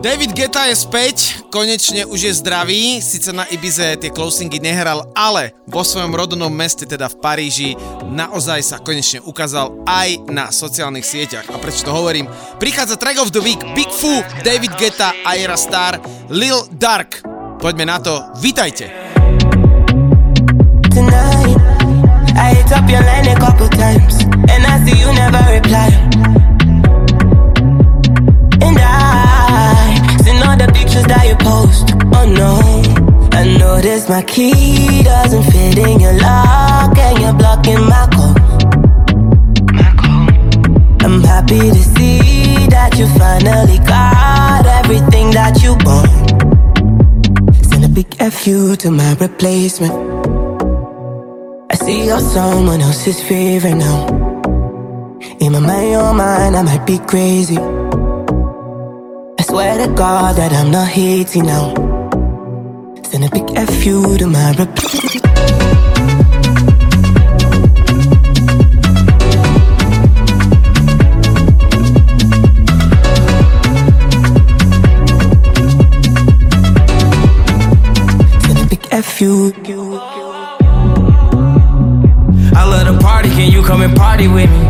David Geta je späť, konečne už je zdravý, síce na Ibize tie closingy nehral, ale vo svojom rodnom meste, teda v Paríži, naozaj sa konečne ukázal aj na sociálnych sieťach. A prečo to hovorím? Prichádza track of the week Big Foo, David Geta, Aira Star, Lil Dark. Poďme na to, vítajte. Tonight, I hit up your line a couple times, and I see you never reply. That you post. Oh no, I notice my key doesn't fit in your lock, and you're blocking my call. I'm happy to see that you finally got everything that you want. Send a big fu to my replacement. I see you're someone else's favorite now. In my mind, your mind, I might be crazy swear to God that I'm not hating now. Send a big FU to my reply. FU. I love the party, can you come and party with me?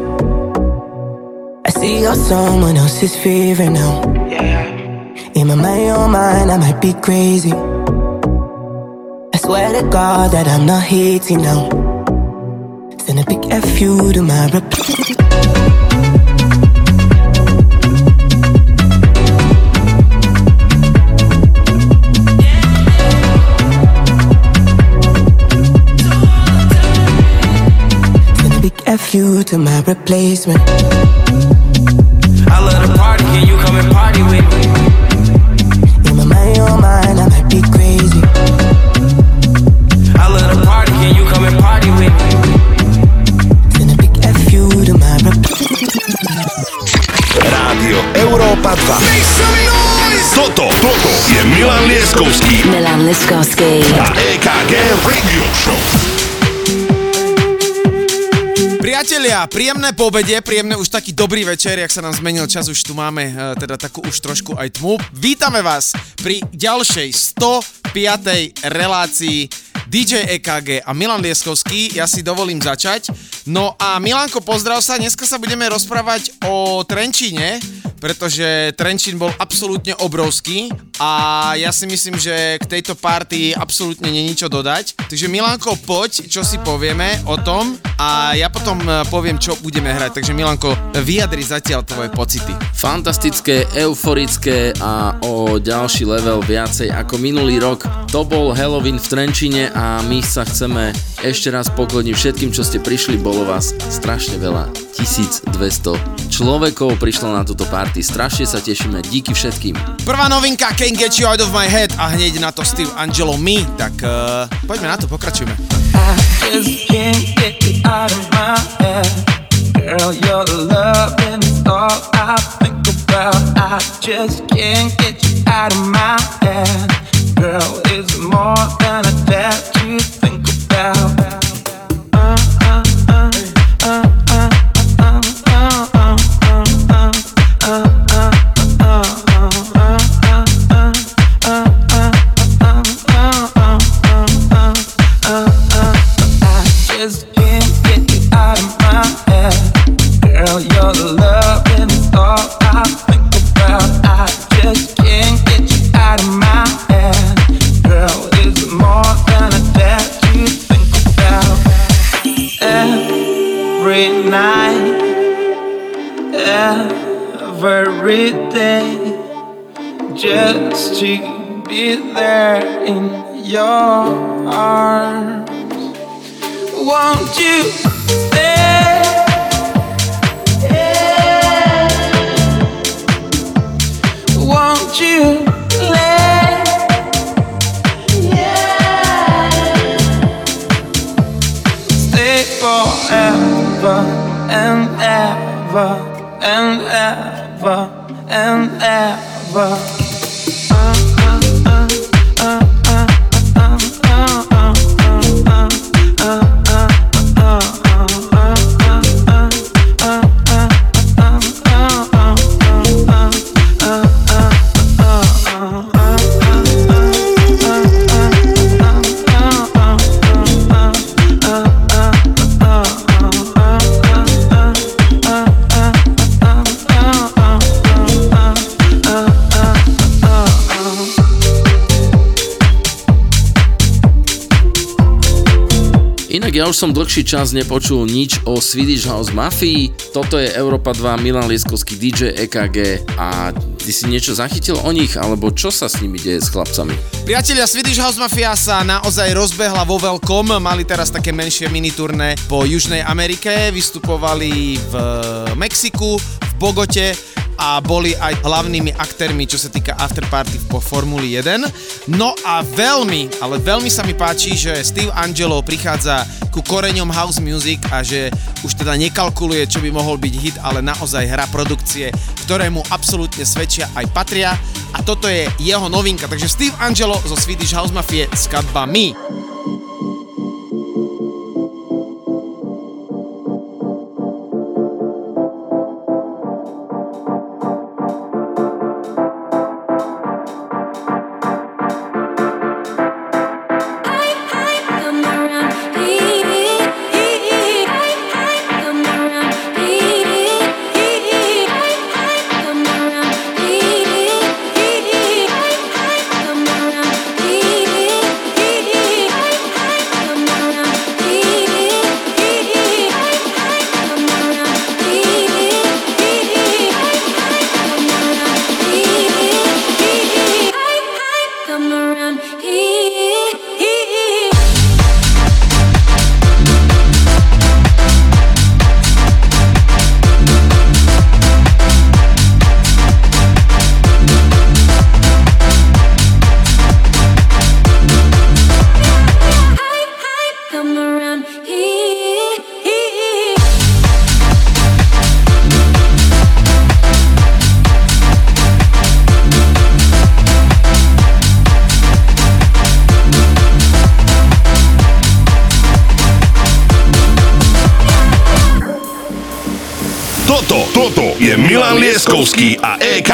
See you're someone else's favorite now. Yeah. In my mind, your mind, I might be crazy I swear to God that I'm not hating now. Send a big FU to my reply. FU to my replacement. Party with me? In my mind, your mind, I might be crazy. Rádio Európa 2. Toto, toto je Milan Lieskovský. Milan Lieskovský. A EKG Radio Show. Priatelia, príjemné pobede, príjemné už taký dobrý večer, jak sa nám zmenil čas, už tu máme e, teda takú už trošku aj tmu. Vítame vás pri ďalšej 105. relácii DJ EKG a Milan Lieskovský. Ja si dovolím začať. No a Milanko, pozdrav sa. Dneska sa budeme rozprávať o Trenčíne, pretože Trenčín bol absolútne obrovský a ja si myslím, že k tejto party absolútne není čo dodať. Takže Milanko, poď, čo si povieme o tom a ja potom e, poviem, čo budeme hrať. Takže Milanko, vyjadri zatiaľ tvoje pocity. Fantastické, euforické a o ďalší level viacej ako minulý rok. To bol Halloween v Trenčíne a my sa chceme ešte raz pokloniť všetkým, čo ste prišli. Bolo vás strašne veľa. 1200 človekov prišlo na túto party. Strašne sa tešíme. Díky všetkým. Prvá novinka Can't Get You Out of My Head a hneď na to Steve Angelo Me. Tak uh, poďme na to, pokračujeme. I just can't get you out of my head Girl, your loving is all I think about I just can't get you out of my head. Girl, it's more than a dare to think about every day just to be there in your arms. Won't you stay? Yeah. Won't you? Yeah. Stay forever and ever and ever and ever. Ja už som dlhší čas nepočul nič o Swedish House Mafii. Toto je Európa 2, Milan Lieskovský DJ EKG a ty si niečo zachytil o nich, alebo čo sa s nimi deje s chlapcami? Priatelia, Swedish House Mafia sa naozaj rozbehla vo veľkom, mali teraz také menšie miniturné po Južnej Amerike, vystupovali v Mexiku, v Bogote, a boli aj hlavnými aktérmi, čo sa týka afterparty po Formuli 1. No a veľmi, ale veľmi sa mi páči, že Steve Angelo prichádza ku koreňom house music a že už teda nekalkuluje, čo by mohol byť hit, ale naozaj hra produkcie, ktoré mu absolútne svedčia aj patria a toto je jeho novinka. Takže Steve Angelo zo Swedish House Mafie skladba My.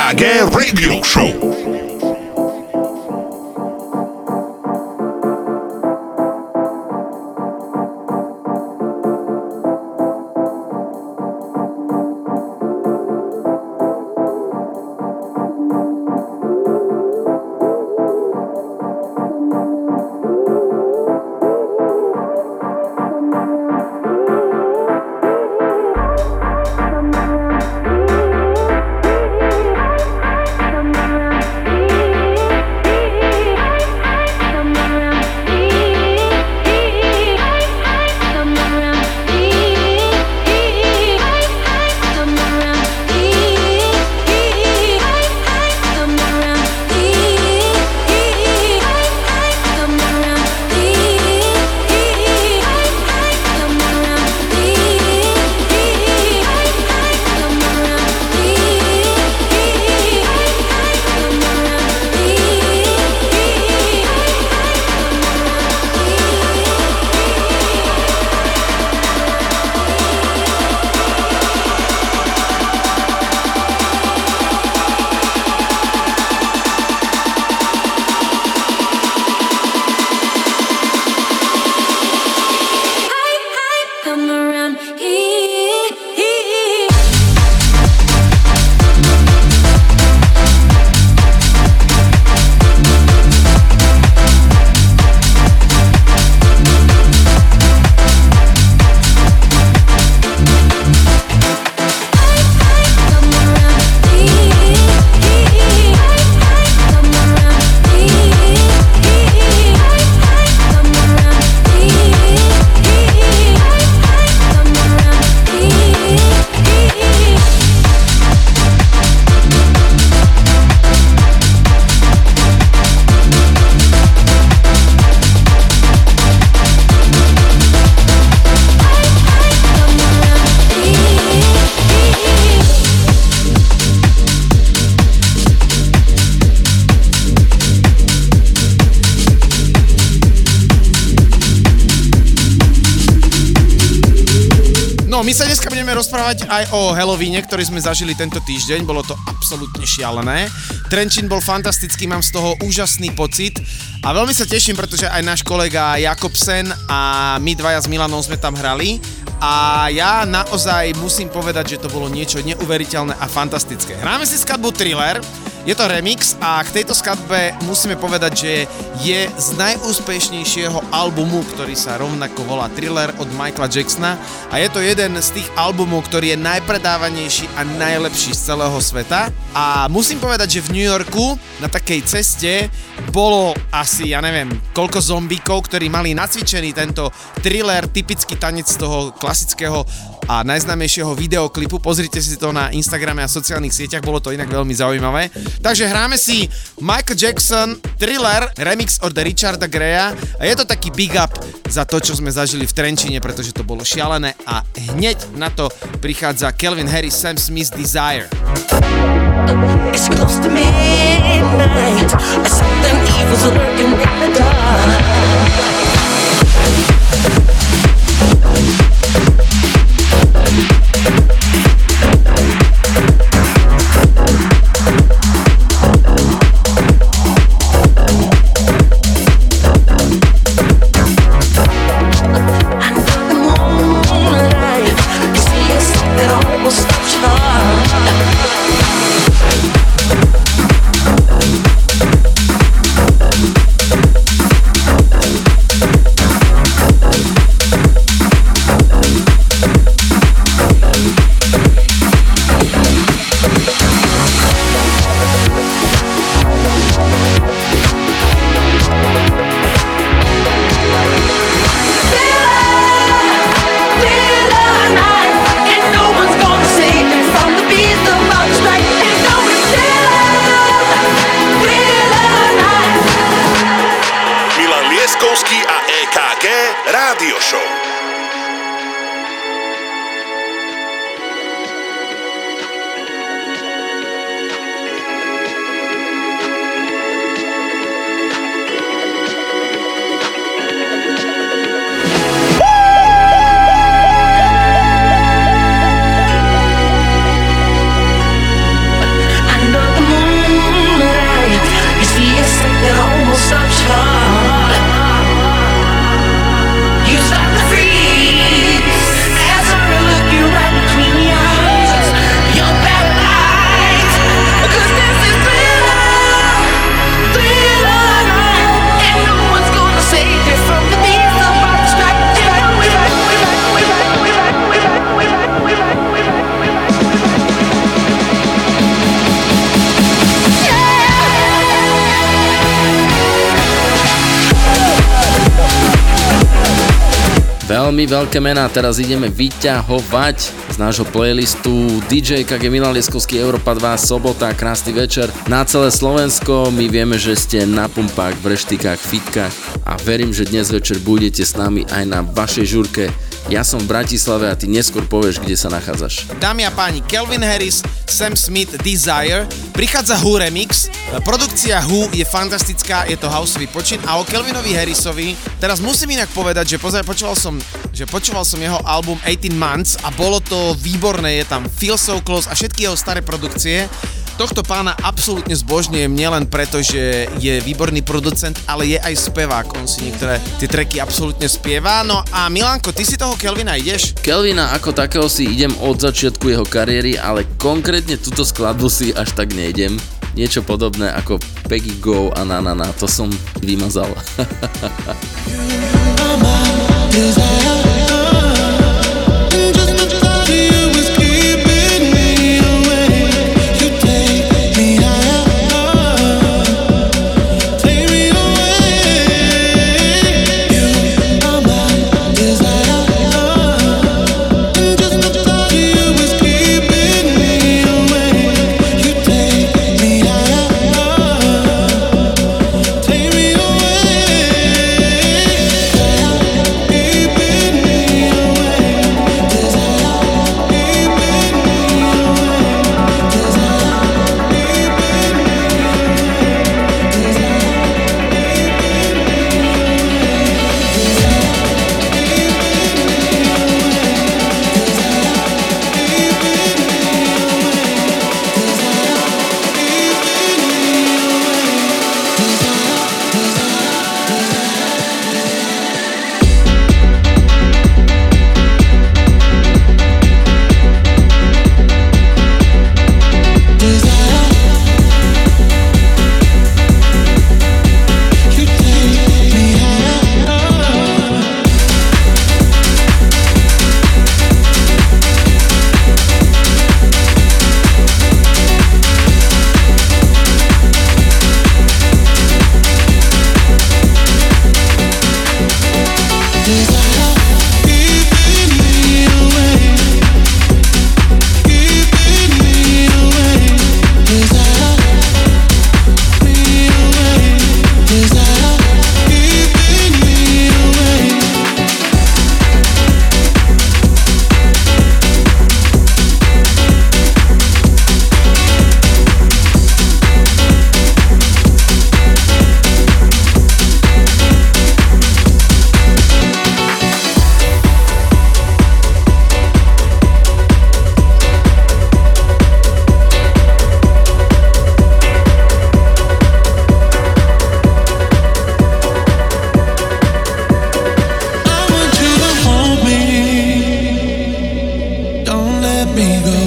A EKG rozprávať aj o Halloweene, ktorý sme zažili tento týždeň. Bolo to absolútne šialené. Trenčín bol fantastický, mám z toho úžasný pocit. A veľmi sa teším, pretože aj náš kolega Jakobsen a my dvaja s Milanom sme tam hrali. A ja naozaj musím povedať, že to bolo niečo neuveriteľné a fantastické. Hráme si skladbu Thriller, je to remix a k tejto skladbe musíme povedať, že je z najúspešnejšieho albumu, ktorý sa rovnako volá Thriller od Michaela Jacksona a je to jeden z tých albumov, ktorý je najpredávanejší a najlepší z celého sveta. A musím povedať, že v New Yorku na takej ceste bolo asi, ja neviem, koľko zombíkov, ktorí mali nacvičený tento thriller, typický tanec toho klasického a najznámejšieho videoklipu. Pozrite si to na Instagrame a sociálnych sieťach, bolo to inak veľmi zaujímavé. Takže hráme si Michael Jackson Thriller remix od Richarda Greya a je to taký big up za to, čo sme zažili v Trenčine, pretože to bolo šialené a hneď na to prichádza Kelvin Harris Sam Smith Desire. It's close to midnight Something evil's lurking in the dark veľké mená. Teraz ideme vyťahovať z nášho playlistu DJ KG Milan Lieskovský Európa 2 sobota, krásny večer na celé Slovensko. My vieme, že ste na pumpách, v reštikách, fitkách a verím, že dnes večer budete s nami aj na vašej žurke ja som v Bratislave a ty neskôr povieš, kde sa nachádzaš. Dámy a páni, Kelvin Harris, Sam Smith, Desire, prichádza Who Remix, produkcia Who je fantastická, je to houseový počin a o Kelvinovi Harrisovi teraz musím inak povedať, že pozor, počúval som, že počúval som jeho album 18 Months a bolo to výborné, je tam Feel So Close a všetky jeho staré produkcie tohto pána absolútne zbožňujem nielen preto, že je výborný producent, ale je aj spevák. On si niektoré tie treky absolútne spieva. No a Milanko, ty si toho Kelvina ideš? Kelvina ako takého si idem od začiatku jeho kariéry, ale konkrétne túto skladbu si až tak nejdem. Niečo podobné ako Peggy Go a na na na, to som vymazal. me go.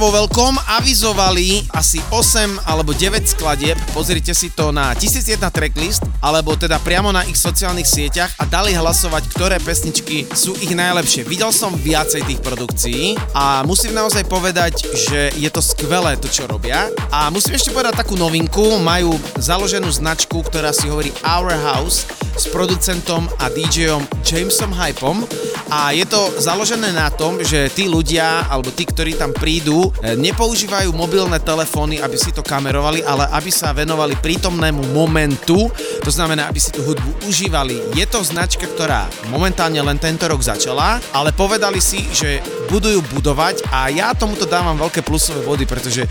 Vo veľkom, avizovali asi 8 alebo 9 skladieb, pozrite si to na 1001 tracklist, alebo teda priamo na ich sociálnych sieťach a dali hlasovať, ktoré pesničky sú ich najlepšie. Videl som viacej tých produkcií a musím naozaj povedať, že je to skvelé to, čo robia. A musím ešte povedať takú novinku, majú založenú značku, ktorá si hovorí Our House s producentom a DJom Jamesom Hypom a je to založené na tom, že tí ľudia alebo tí, ktorí tam prídu, e, nepoužívajú mobilné telefóny, aby si to kamerovali, ale aby sa venovali prítomnému momentu, to znamená, aby si tú hudbu užívali. Je to značka, ktorá momentálne len tento rok začala, ale povedali si, že budujú budovať a ja tomuto dávam veľké plusové body, pretože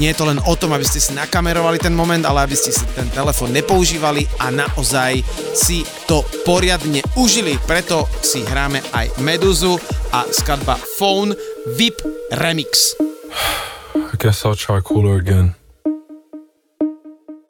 nie je to len o tom, aby ste si nakamerovali ten moment, ale aby ste si ten telefón nepoužívali a naozaj si to poriadne užili. Preto si hráme aj Meduzu a skladba Phone VIP Remix. I guess I'll try cooler again.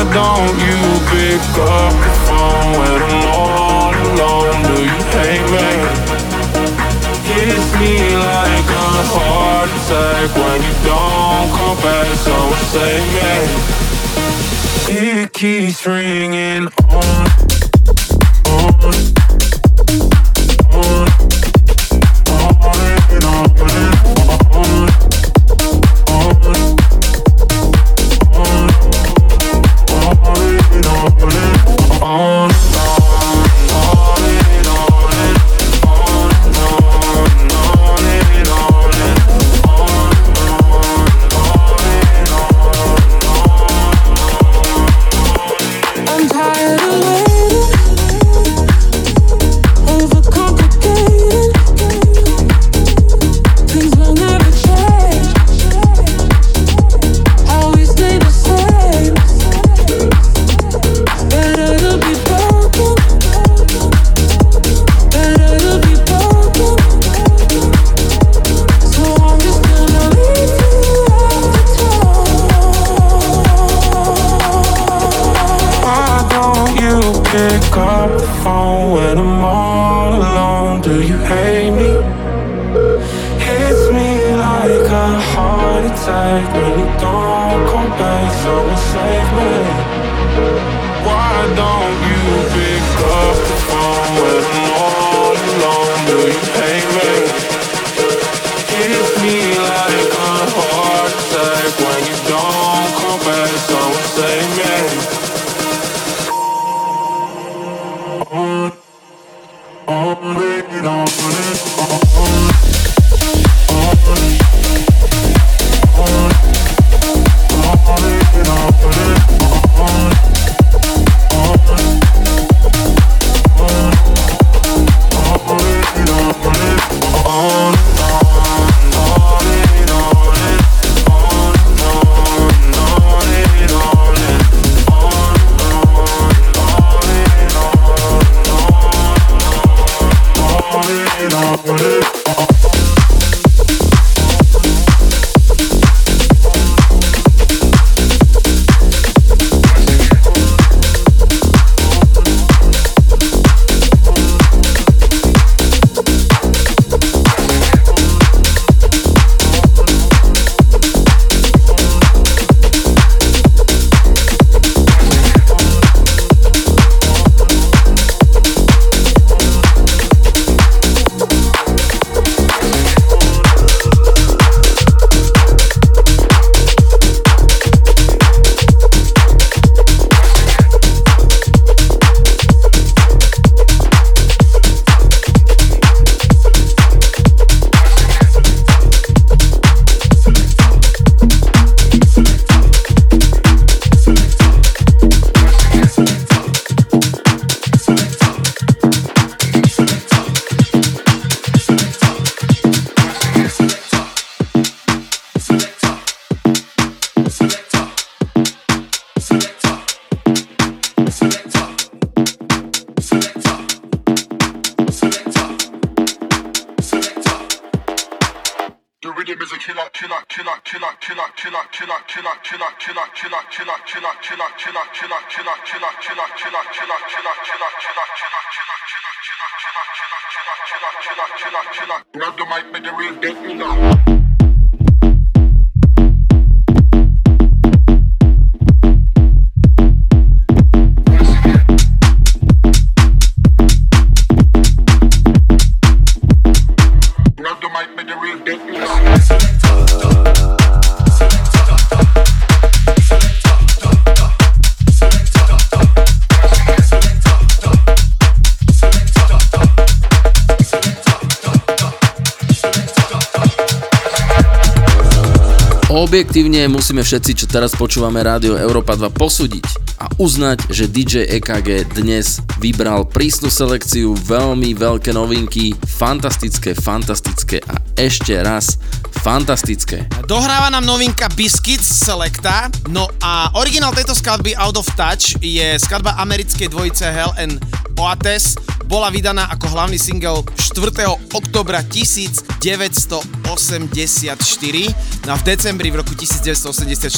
Don't you pick up the phone when I'm all alone? Do you hate me? Hits me like a heart attack when you don't come back. Someone save me. It keeps ringing on, on. Objektívne musíme všetci, čo teraz počúvame rádio Európa 2, posúdiť a uznať, že DJ EKG dnes vybral prísnu selekciu, veľmi veľké novinky, fantastické, fantastické a ešte raz fantastické. Dohráva nám novinka Biscuits Selecta, no a originál tejto skladby Out of Touch je skladba americkej dvojice Hell and Oates, bola vydaná ako hlavný single 4. oktobra 1984 no a v decembri v roku 1984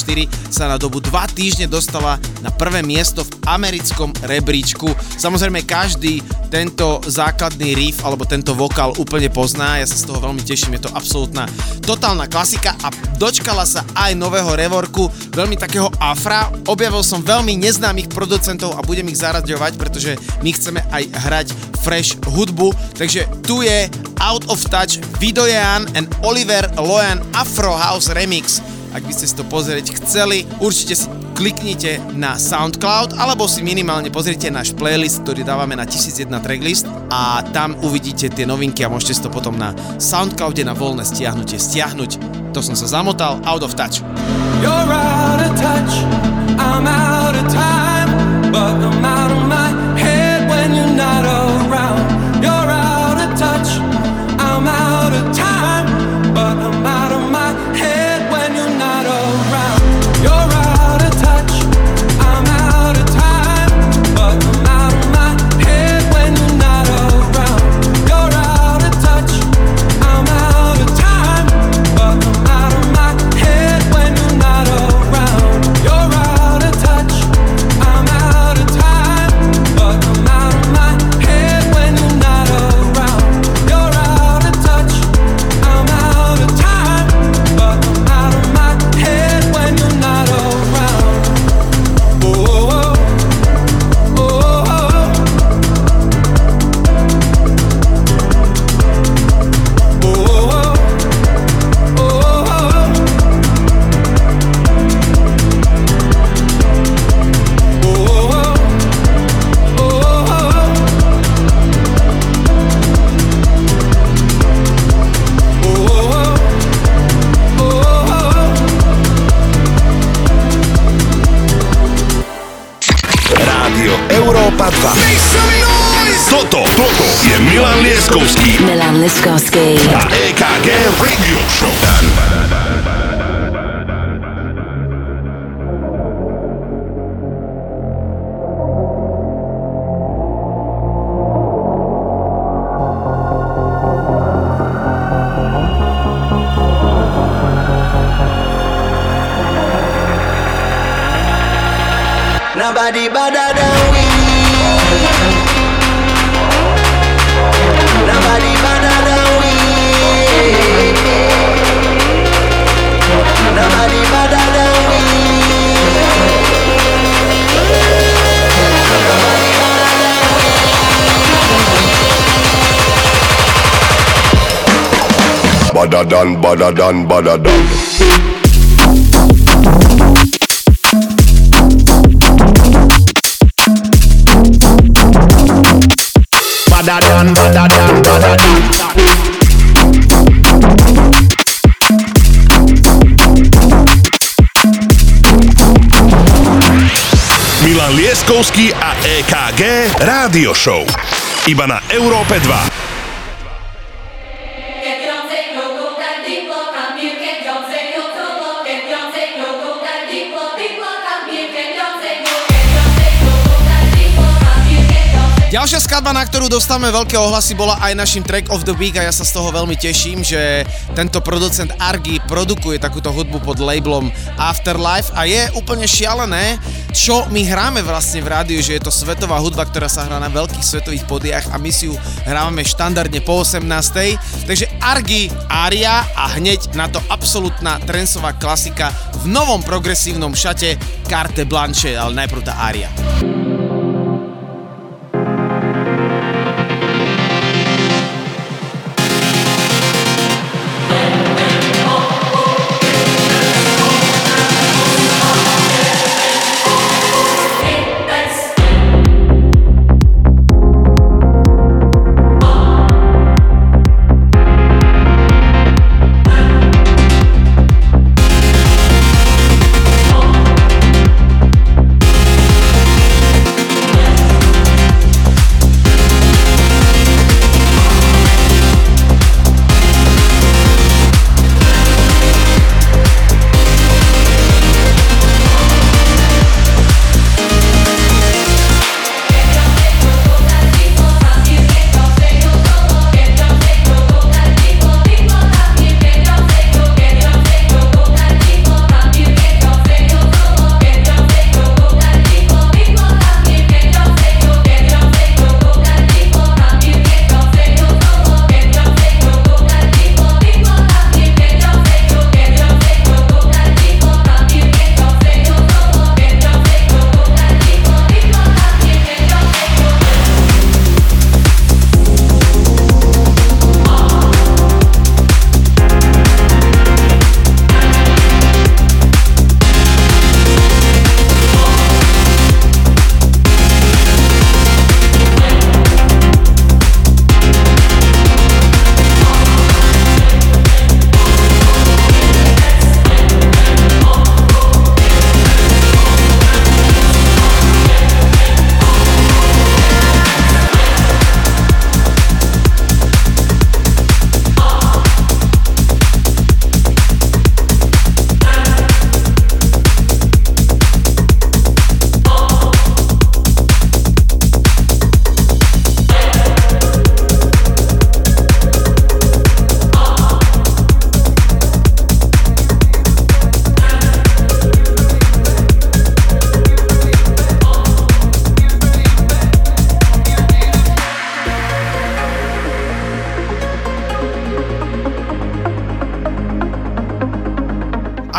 sa na dobu 2 týždne dostala na prvé miesto v americkom rebríčku. Samozrejme každý tento základný riff alebo tento vokál úplne pozná, ja sa z toho veľmi teším, je to absolútna totálna klasika a dočkala sa aj nového revorku, veľmi takého afra. Objavil som veľmi neznámych producentov a budem ich zaraďovať, pretože my chceme aj hrať fresh hudbu, takže tu je Out of Touch Videojan and Oliver Lojan Afro House Remix. Ak by ste si to pozrieť chceli, určite si kliknite na SoundCloud alebo si minimálne pozrite náš playlist, ktorý dávame na 1001 tracklist a tam uvidíte tie novinky a môžete si to potom na SoundCloude na voľné stiahnutie stiahnuť. To som sa zamotal, Out of Touch. You're out of touch, I'm out of time, but I'm out of my Milan Lieskovský Milan Liskovský. a EKG Radio Show. Badder done, badder done, badder done. Badder than, badder than, badder than. Milan Lieskovský a EKG Rádio Show. Iba na Európe 2. skladba, na ktorú dostávame veľké ohlasy, bola aj našim Track of the Week a ja sa z toho veľmi teším, že tento producent Argy produkuje takúto hudbu pod labelom Afterlife a je úplne šialené, čo my hráme vlastne v rádiu, že je to svetová hudba, ktorá sa hrá na veľkých svetových podiach a my si ju hrávame štandardne po 18. Takže Argy, Aria a hneď na to absolútna trensová klasika v novom progresívnom šate Carte Blanche, ale najprv tá Aria.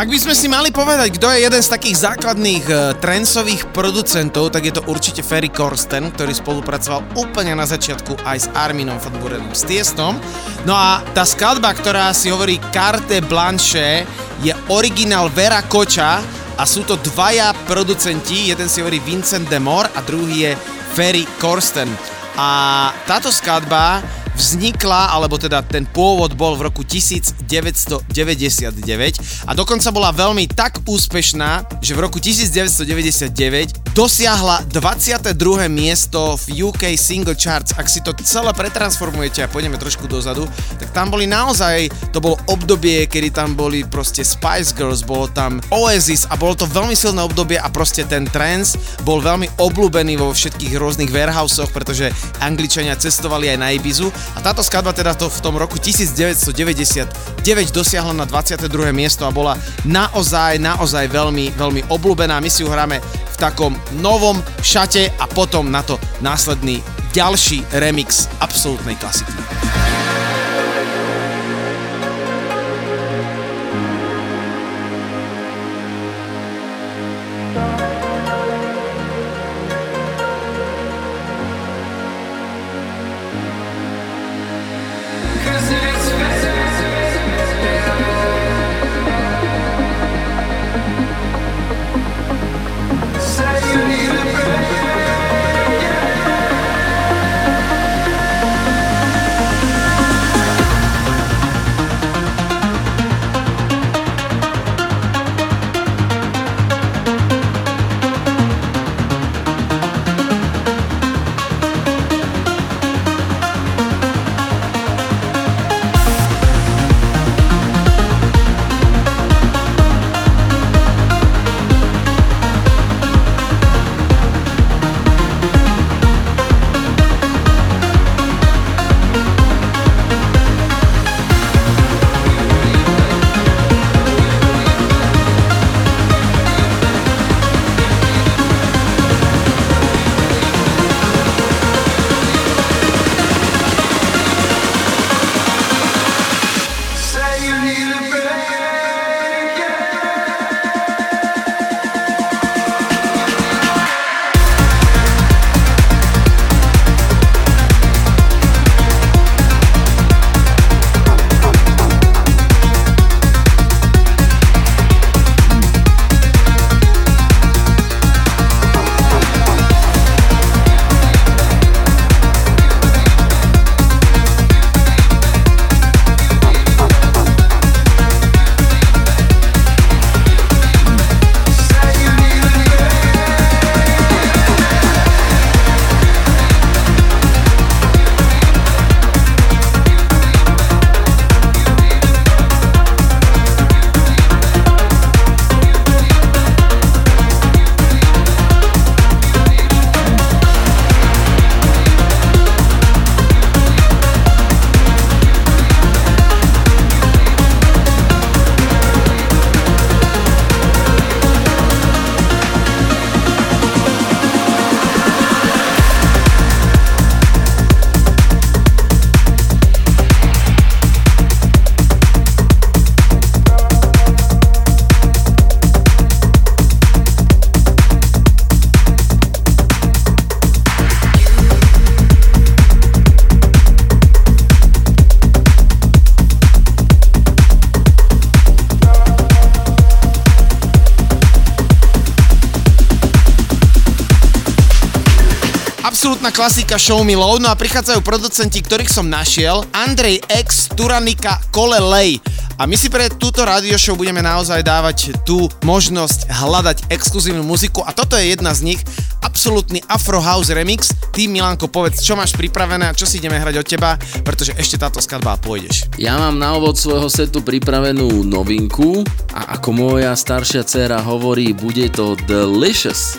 Ak by sme si mali povedať, kto je jeden z takých základných uh, trencových producentov, tak je to určite Ferry Korsten, ktorý spolupracoval úplne na začiatku aj s Arminom van Burenom, s Tiestom. No a tá skladba, ktorá si hovorí Carte Blanche, je originál Vera Koča a sú to dvaja producenti, jeden si hovorí Vincent de Mor a druhý je Ferry Korsten. A táto skladba vznikla, alebo teda ten pôvod bol v roku 1999 a dokonca bola veľmi tak úspešná, že v roku 1999 dosiahla 22. miesto v UK Single Charts. Ak si to celé pretransformujete a pôjdeme trošku dozadu, tam boli naozaj, to bolo obdobie, kedy tam boli proste Spice Girls, bolo tam Oasis a bolo to veľmi silné obdobie a proste ten trance bol veľmi obľúbený vo všetkých rôznych warehouseoch, pretože Angličania cestovali aj na Ibizu a táto skladba teda to v tom roku 1999 dosiahla na 22. miesto a bola naozaj, naozaj veľmi, veľmi obľúbená. My si ju hráme v takom novom šate a potom na to následný ďalší remix absolútnej klasiky. Absolútna klasika Show Me Love, no a prichádzajú producenti, ktorých som našiel, Andrej X, Turanika, Kole Lej. A my si pre túto radio show budeme naozaj dávať tú možnosť hľadať exkluzívnu muziku a toto je jedna z nich, absolútny Afro House Remix. Ty Milanko, povedz, čo máš pripravené a čo si ideme hrať od teba, pretože ešte táto skladba pôjdeš. Ja mám na úvod svojho setu pripravenú novinku a ako moja staršia dcéra hovorí, bude to Delicious.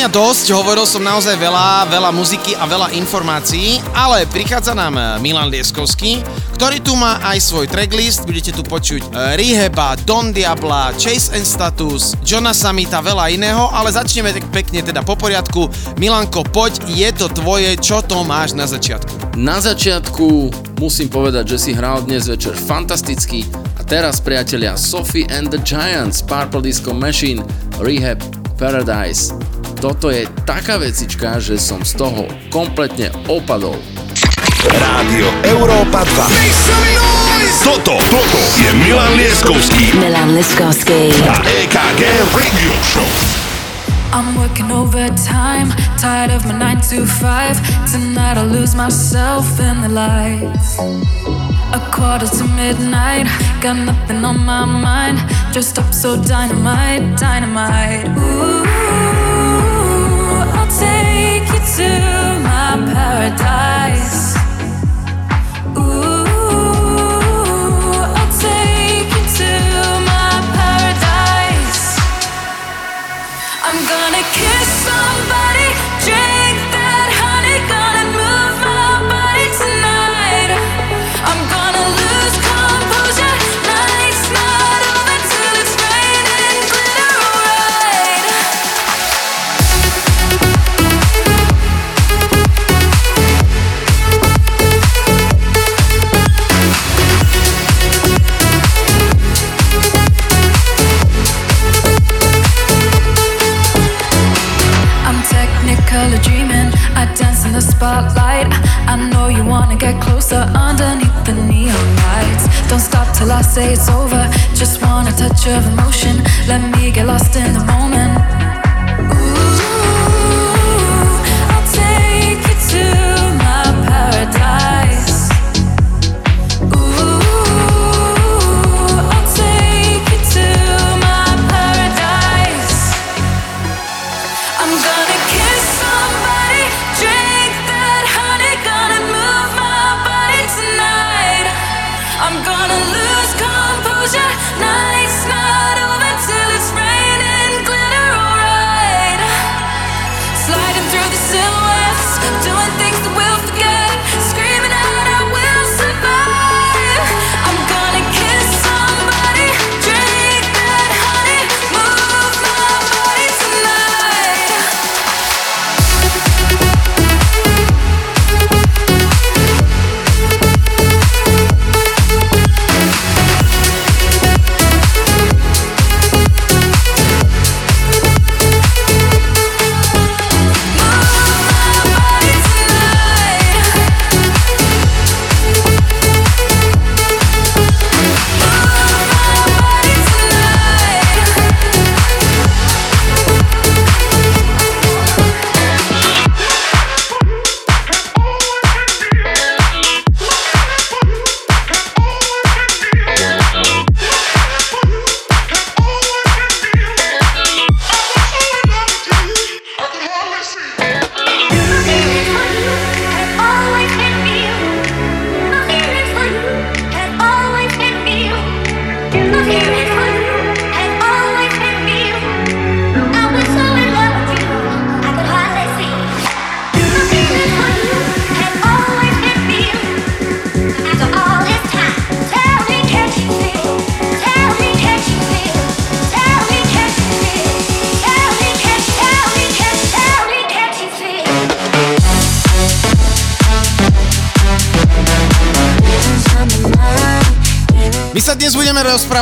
Mňa dosť, hovoril som naozaj veľa, veľa muziky a veľa informácií, ale prichádza nám eh, Milan Lieskovský, ktorý tu má aj svoj tracklist, budete tu počuť eh, Reheba, Don Diabla, Chase and Status, Johna Samita, veľa iného, ale začneme tak pekne teda po poriadku. Milanko, poď, je to tvoje, čo to máš na začiatku? Na začiatku musím povedať, že si hral dnes večer fantasticky a teraz priatelia Sophie and the Giants, Purple Disco Machine, Rehab, Paradise. Toto je taká vecička, že som z toho kompletne opadol. Rádio Európa 2. Toto, toto je Milan Lieskovský Milan Liskovsky. a EKG Radio Show. I'm working overtime, tired of my 9 to 5. Tonight I lose myself in the lights. A quarter to midnight, got nothing on my mind. Dressed up so dynamite, dynamite. Ooh, take you to my paradise. I say it's over. Just want a touch of emotion. Let me get lost in the moment.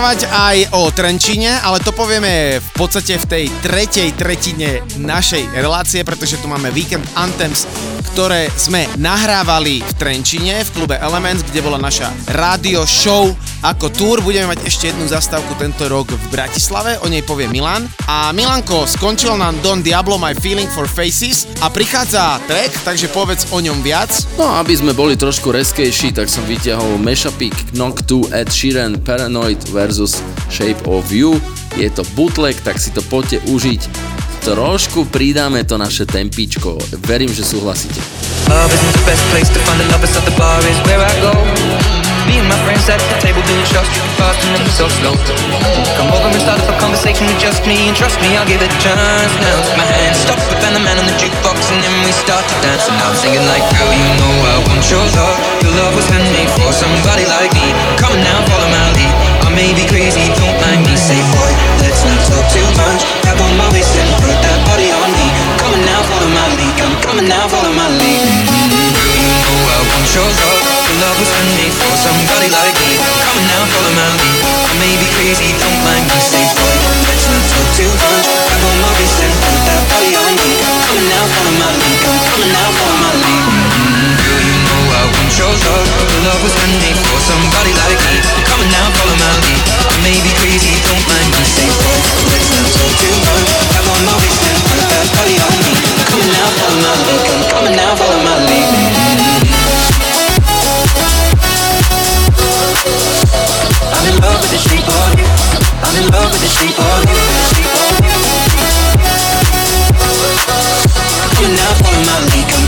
Rozprávať aj o Trenčine, ale to povieme v podstate v tej tretej tretine našej relácie, pretože tu máme Weekend Anthems, ktoré sme nahrávali v Trenčine, v klube Elements, kde bola naša rádio show ako tour. Budeme mať ešte jednu zastávku tento rok v Bratislave, o nej povie Milan. A Milanko, skončil nám Don Diablo My Feeling for Faces a prichádza track, takže povedz o ňom viac. No, aby sme boli trošku reskejší, tak som vyťahol Meshapik Knock 2 Ed Sheeran Paranoid versus Shape of You. Je to bootleg, tak si to poďte užiť. Trošku pridáme to naše tempičko. Verím, že súhlasíte. Love isn't the best place to find the lovers, so the bar is where I go. And my friends at the table doing shots, tripping fast and then so slow. Come over and start up a conversation with just me, and trust me, I'll give it a chance. Now my hand stop but the man on the jukebox, and then we start to dance. And I'm singing like, girl, you know I want your love. Your love was handmade for somebody like me. Come now, follow my lead. I may be crazy, don't mind me. Say, boy, let's not talk too much. Grab on my waist and put that body on me. Coming now, follow my lead. I'm coming now, follow my lead shows up The love was handmade for somebody like me. Come on now, follow my lead. I may be crazy, don't mind me. Say boy, let's not talk too much. Grab on my wrist and put that body on me Come on now, follow my lead. Come, come on now, follow my lead. Mm-hmm. Girl, you know I want your love The love was handmade for somebody like me? Come on now, follow my lead. I may be crazy, don't mind me. Say boy, let's not talk too much. Grab on my wrist and put that body on me Come on now, follow my lead. Come, come on now, follow my lead. mm-hmm. I'm in love with the shape. I'm in love with of my league.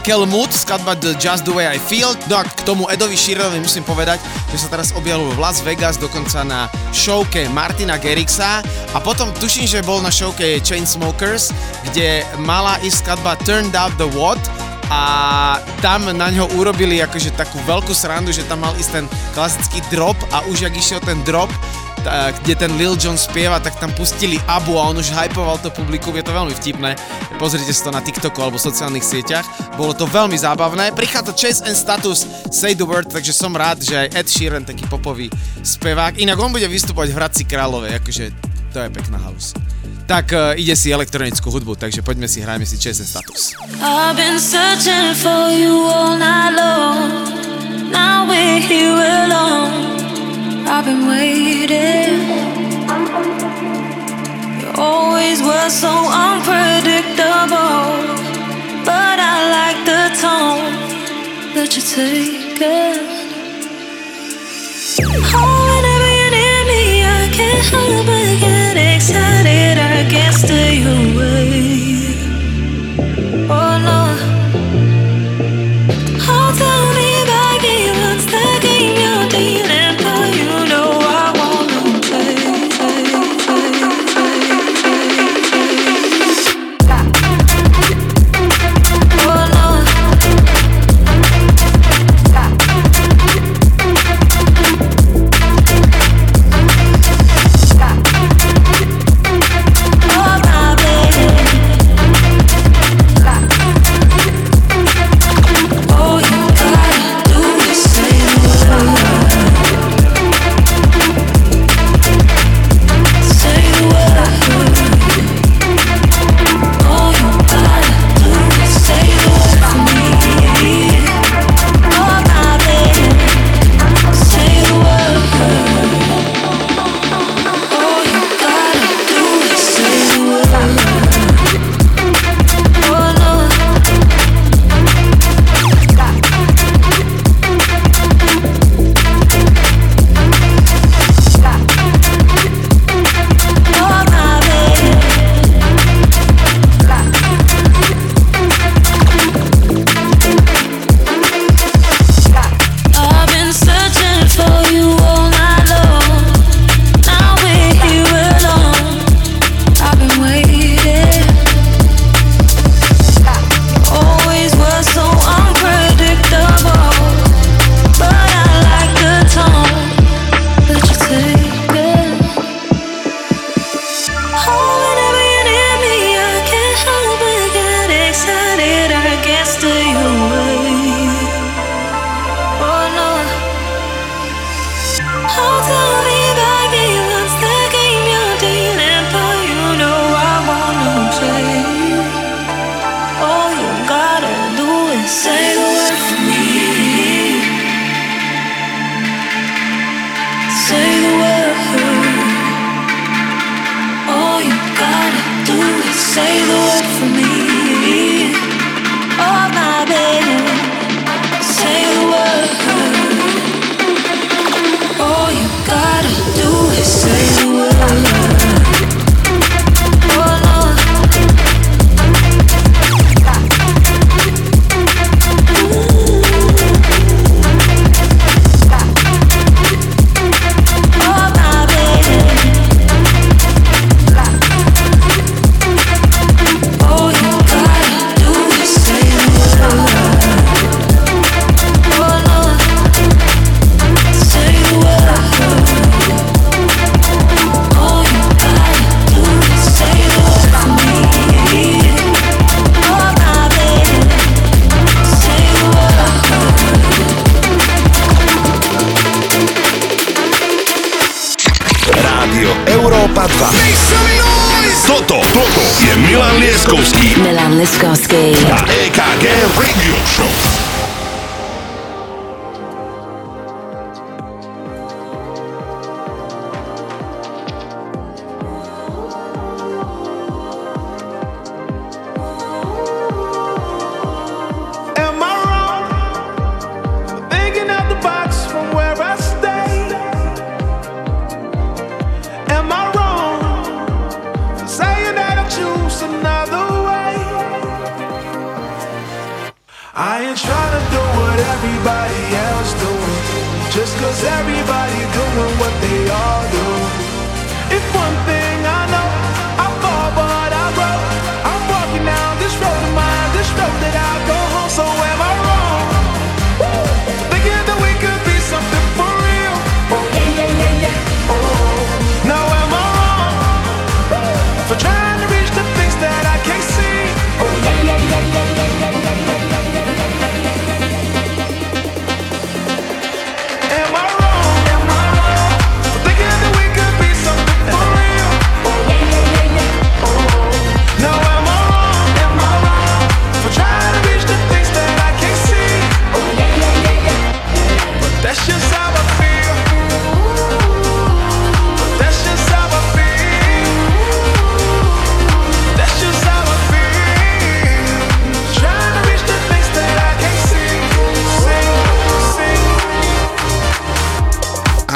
Vankel Mood, skladba The Just The Way I Feel. No a k tomu Edovi Sheeronovi musím povedať, že sa teraz objavil v Las Vegas, dokonca na showke Martina Gerrixa a potom tuším, že bol na showke Chainsmokers, kde mala ísť skladba Turned Up The What a tam na ňo urobili akože takú veľkú srandu, že tam mal ísť ten klasický drop a už jak išiel ten drop, kde ten Lil Jon spieva, tak tam pustili Abu a on už hypoval to publikum, je to veľmi vtipné. Pozrite si to na TikToku alebo sociálnych sieťach. Bolo to veľmi zábavné. Prichádza Chase and Status Say the Word, takže som rád, že aj Ed Sheeran, taký popový spevák. Inak on bude vystupovať v Hradci Kráľovej, akože to je pekná halus. Tak uh, ide si elektronickú hudbu, takže poďme si, hrajme si Chase and Status. I've been for you all night long. Now we're here alone. I've been waiting. You always were so unpredictable, but I like the tone that you take it. Oh, whenever you're near me, I can't help but get excited. I can't stay away.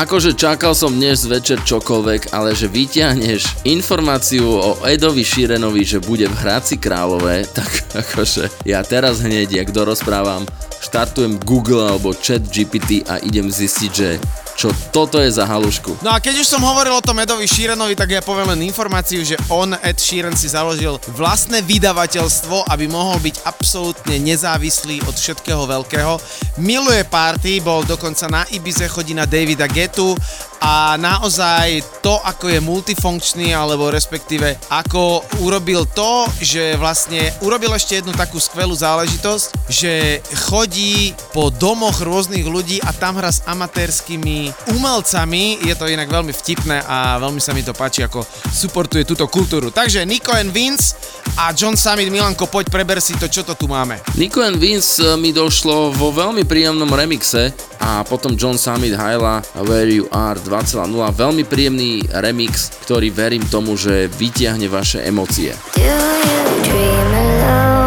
Akože čakal som dnes večer čokoľvek, ale že vyťahneš informáciu o Edovi Širenovi, že bude v Hradci Králové, tak akože ja teraz hneď, jak dorozprávam, štartujem Google alebo Chat GPT a idem zistiť, že čo toto je za halušku. No a keď už som hovoril o tom Edovi Sheeranovi, tak ja poviem len informáciu, že on, Ed Sheeran, si založil vlastné vydavateľstvo, aby mohol byť absolútne nezávislý od všetkého veľkého. Miluje party, bol dokonca na Ibize, chodí na Davida Getu a naozaj to, ako je multifunkčný, alebo respektíve ako urobil to, že vlastne urobil ešte jednu takú skvelú záležitosť, že chodí po domoch rôznych ľudí a tam hrá s amatérskými umelcami. Je to inak veľmi vtipné a veľmi sa mi to páči, ako suportuje túto kultúru. Takže Nico and Vince a John Summit, Milanko, poď preber si to, čo to tu máme. Nico and Vince eh, mi došlo vo veľmi príjemnom remixe a potom John Summit Hyla Where You Are 2.0. Veľmi príjemný remix, ktorý verím tomu, že vytiahne vaše emócie. Do you dream alone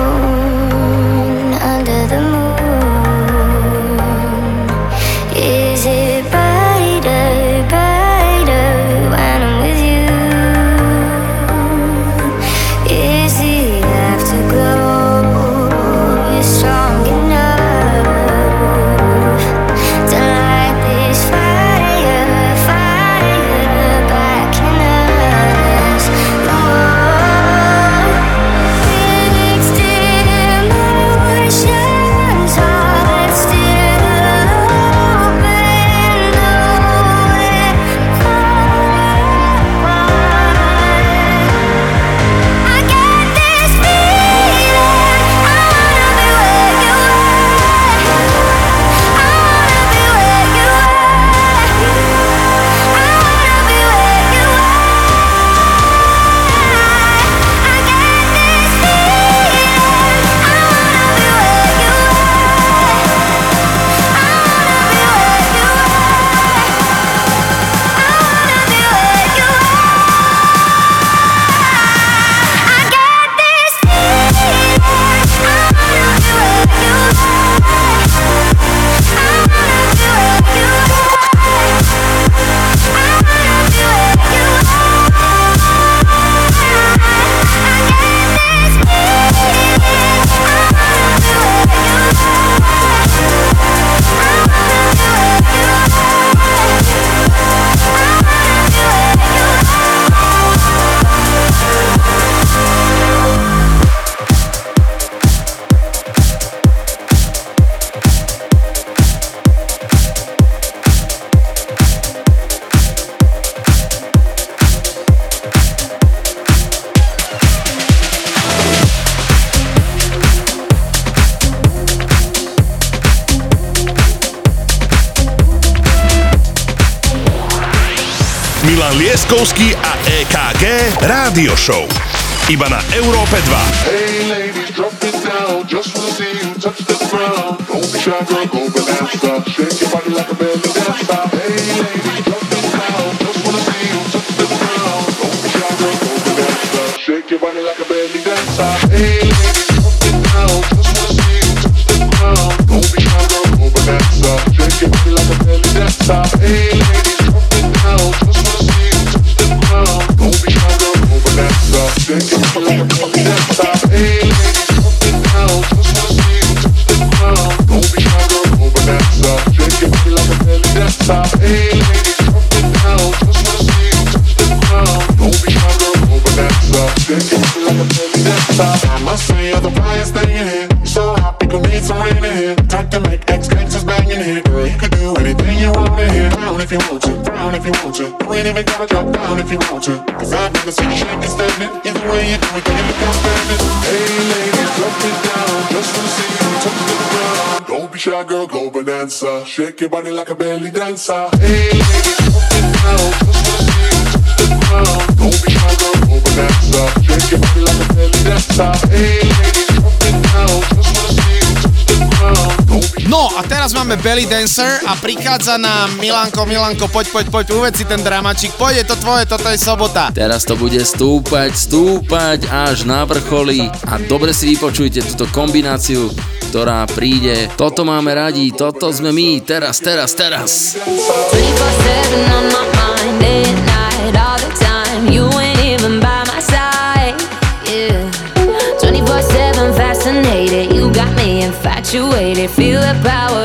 iba na Euro your girl, go bonanza. Shake your body like a belly dancer. Hey, lady, drop it down. Push the shit, touch the ground. Go be my girl, go bonanza. Shake your body like a belly dancer. Hey, lady, drop it down. Push the shit, touch the ground. No a teraz máme Belly Dancer a prichádza nám Milanko, Milanko, poď, poď, poď, uved si ten dramačik, poď, je to tvoje, toto je sobota. Teraz to bude stúpať, stúpať až na vrcholy a dobre si vypočujte túto kombináciu ktorá príde. Toto máme radi, toto sme my, teraz, teraz, teraz. infatuated, feel the power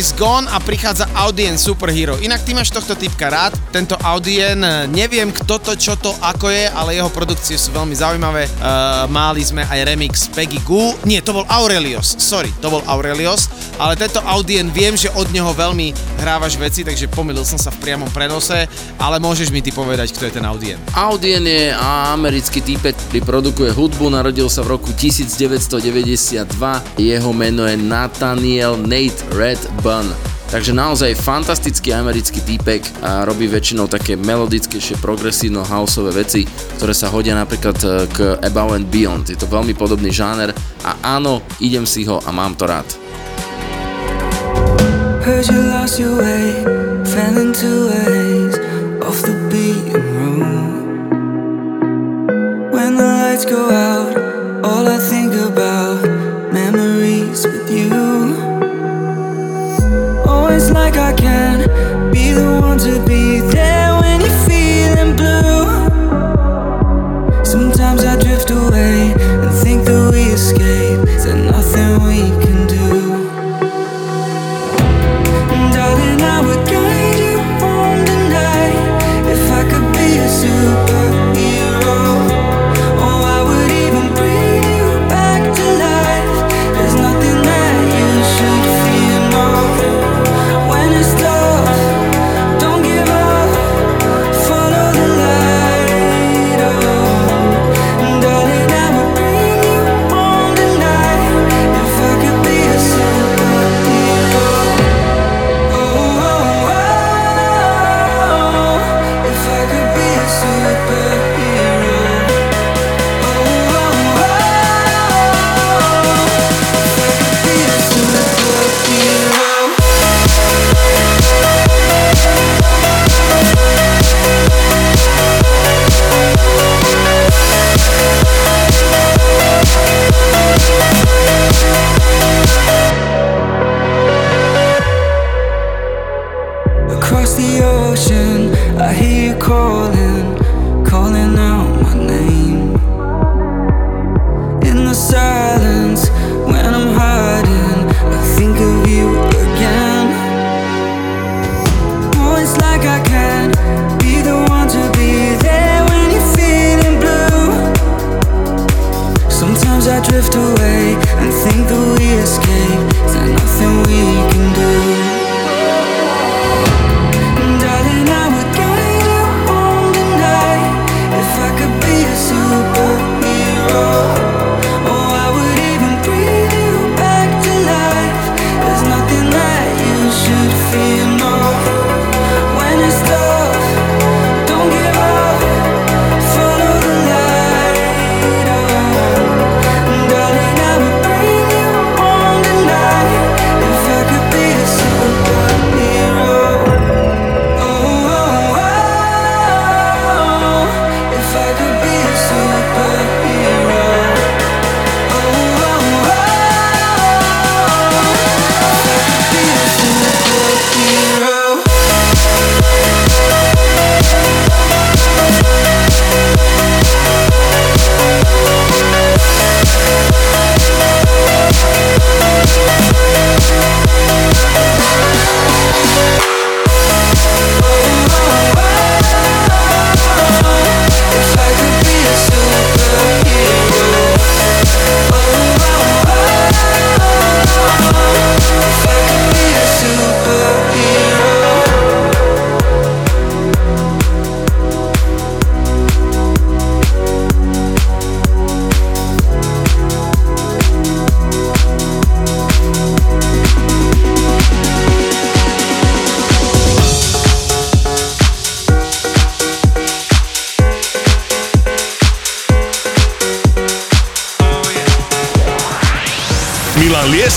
is Gone a prichádza Audien Superhero. Inak ty máš tohto typka rád, tento Audien, eh, neviem kto to, čo to, ako je, ale jeho produkcie sú veľmi zaujímavé. Eh, e, mali sme aj remix Peggy Goo, nie, to bol Aurelios, sorry, to bol Aurelios, ale tento Audien viem, že od neho veľmi hrávaš veci, takže pomýlil som sa v priamom prenose ale môžeš mi ty povedať, kto je ten Audien. Audien je americký týpec, ktorý produkuje hudbu, narodil sa v roku 1992, jeho meno je Nathaniel Nate Redbun. Takže naozaj fantastický americký týpek a robí väčšinou také melodickejšie, progresívno houseové veci, ktoré sa hodia napríklad e, k Above and Beyond. Je to veľmi podobný žáner a áno, idem si ho a mám to rád. Heard you lost your way, fell into a off the beaten room. When the lights go out, all I think about memories with you. Oh, Always like I can be the one to be there when you're feeling blue.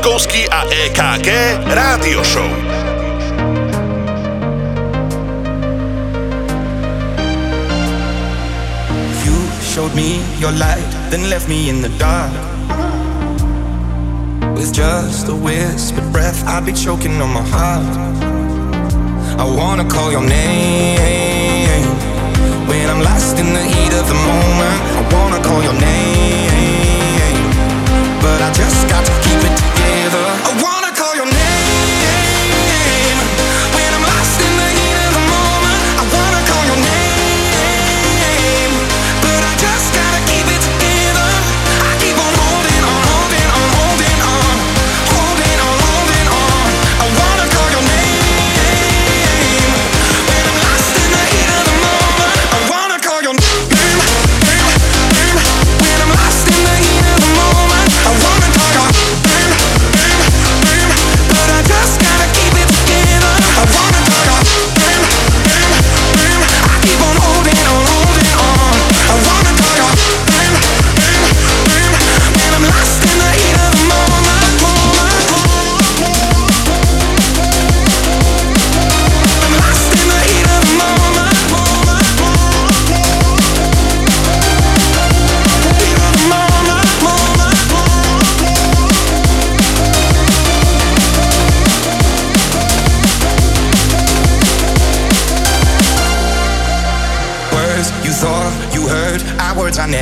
Leskovský a EKG Rádio Show. showed me your light, then left me in the dark. With just a whispered breath, I'd be choking on my heart. I wanna call your name when I'm lost in the heat of the moment. I wanna call your name, but I just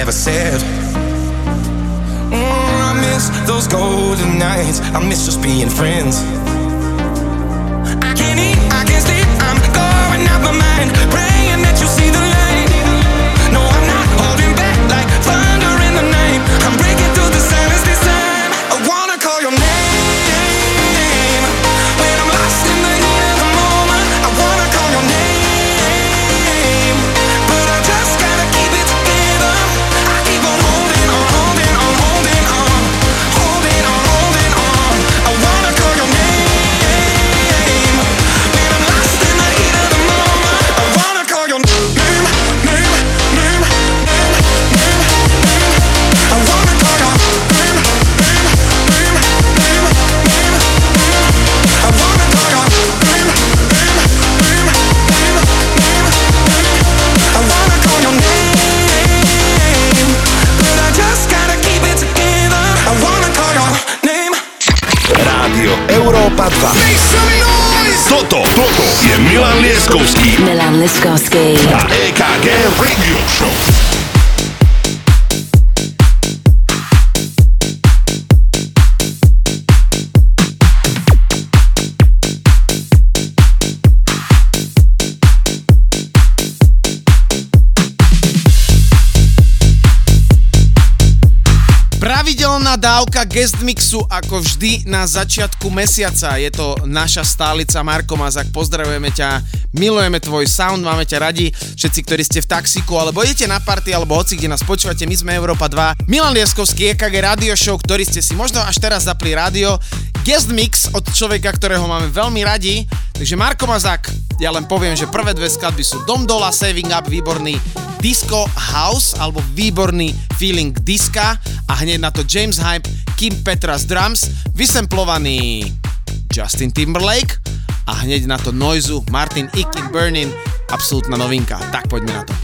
never said. Mm, I miss those golden nights. I miss just being friends. Guest mixu ako vždy na začiatku mesiaca. Je to naša stálica Marko Mazak. Pozdravujeme ťa, milujeme tvoj sound, máme ťa radi. Všetci, ktorí ste v taxiku alebo idete na party alebo hoci kde nás počúvate, my sme Európa 2. Milan Lieskovský, EKG Radio Show, ktorý ste si možno až teraz zapli rádio. Guest mix od človeka, ktorého máme veľmi radi. Takže Marko Mazak, ja len poviem, že prvé dve skladby sú Dom Dola, Saving Up, výborný Disco House alebo výborný feeling diska a hneď na to James Hype Kim Petras Drums, vysemplovaný Justin Timberlake a hneď na to noizu Martin Ikin Burning absolútna novinka. Tak poďme na to.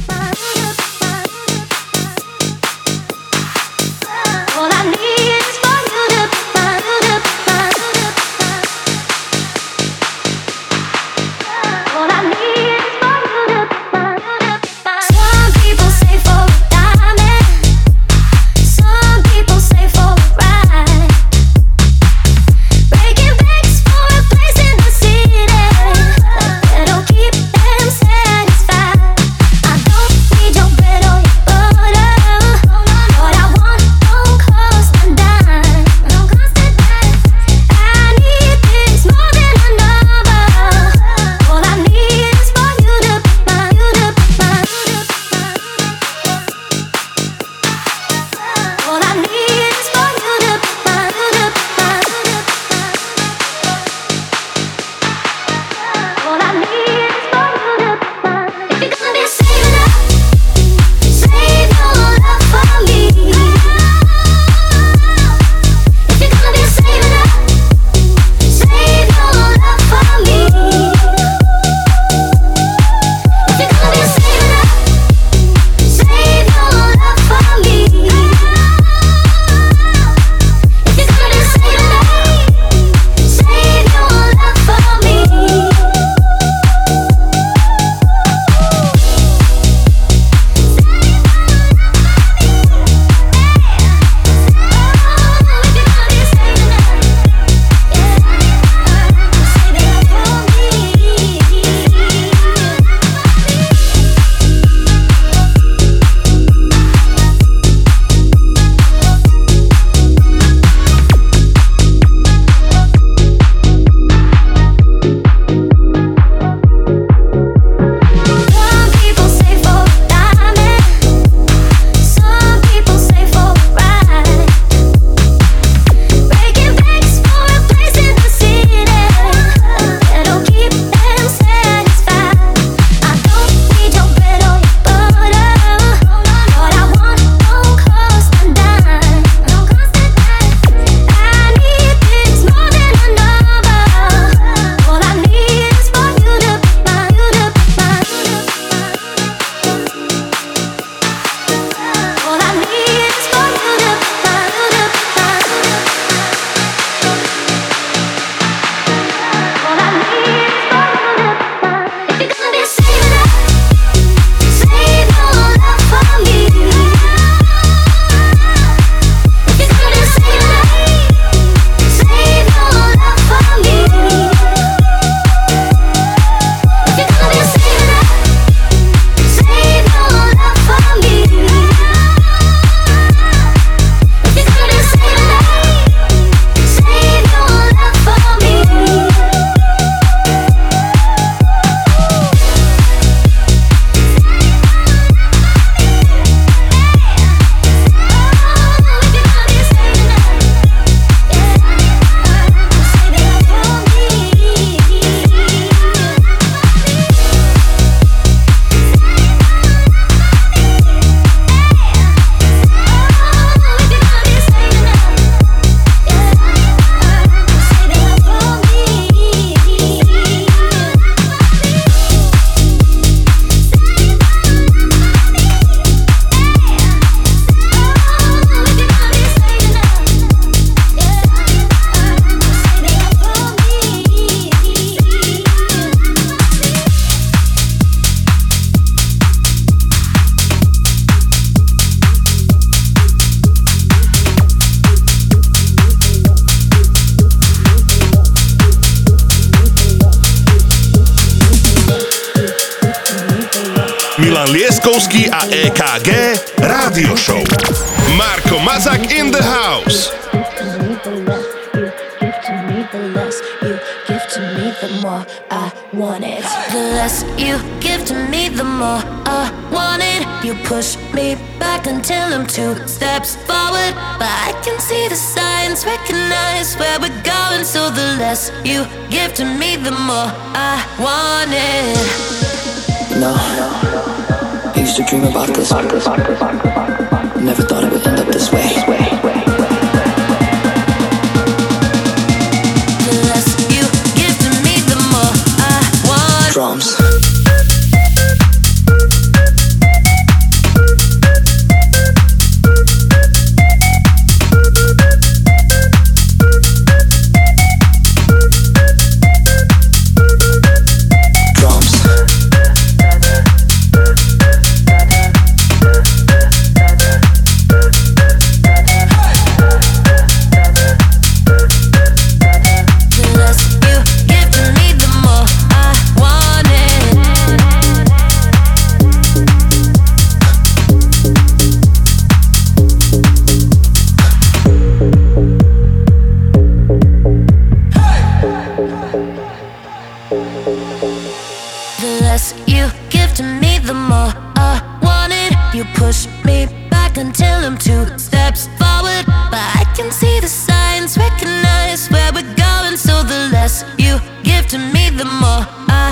Less you give to me, the more I want it. You push me back until I'm two steps forward. But I can see the signs, recognize where we're going. So the less you give to me, the more I.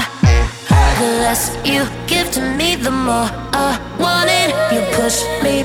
The less you give to me, the more I want it. You push me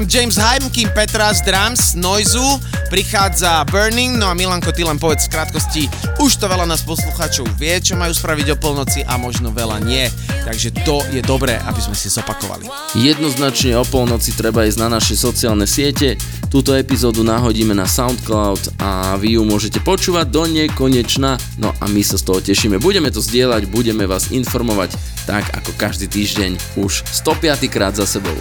nám James kým Petra z Drums, Noizu, prichádza Burning, no a Milanko, ty len povedz v krátkosti, už to veľa nás poslucháčov vie, čo majú spraviť o polnoci a možno veľa nie, takže to je dobré, aby sme si zopakovali. Jednoznačne o polnoci treba ísť na naše sociálne siete. Túto epizódu nahodíme na SoundCloud a vy ju môžete počúvať do nekonečna. No a my sa z toho tešíme. Budeme to zdieľať, budeme vás informovať tak ako každý týždeň už 105 krát za sebou.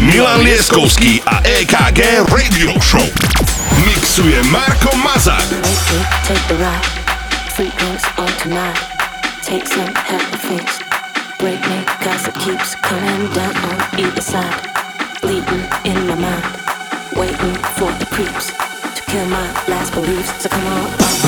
Milan Lieskovský a EKG Radio Show. Mixuje Marko Mazák. Take some, have a. Break me, cause it keeps coming down on either side. Bleeding in my mind, waiting for the creeps to kill my last beliefs. So come on,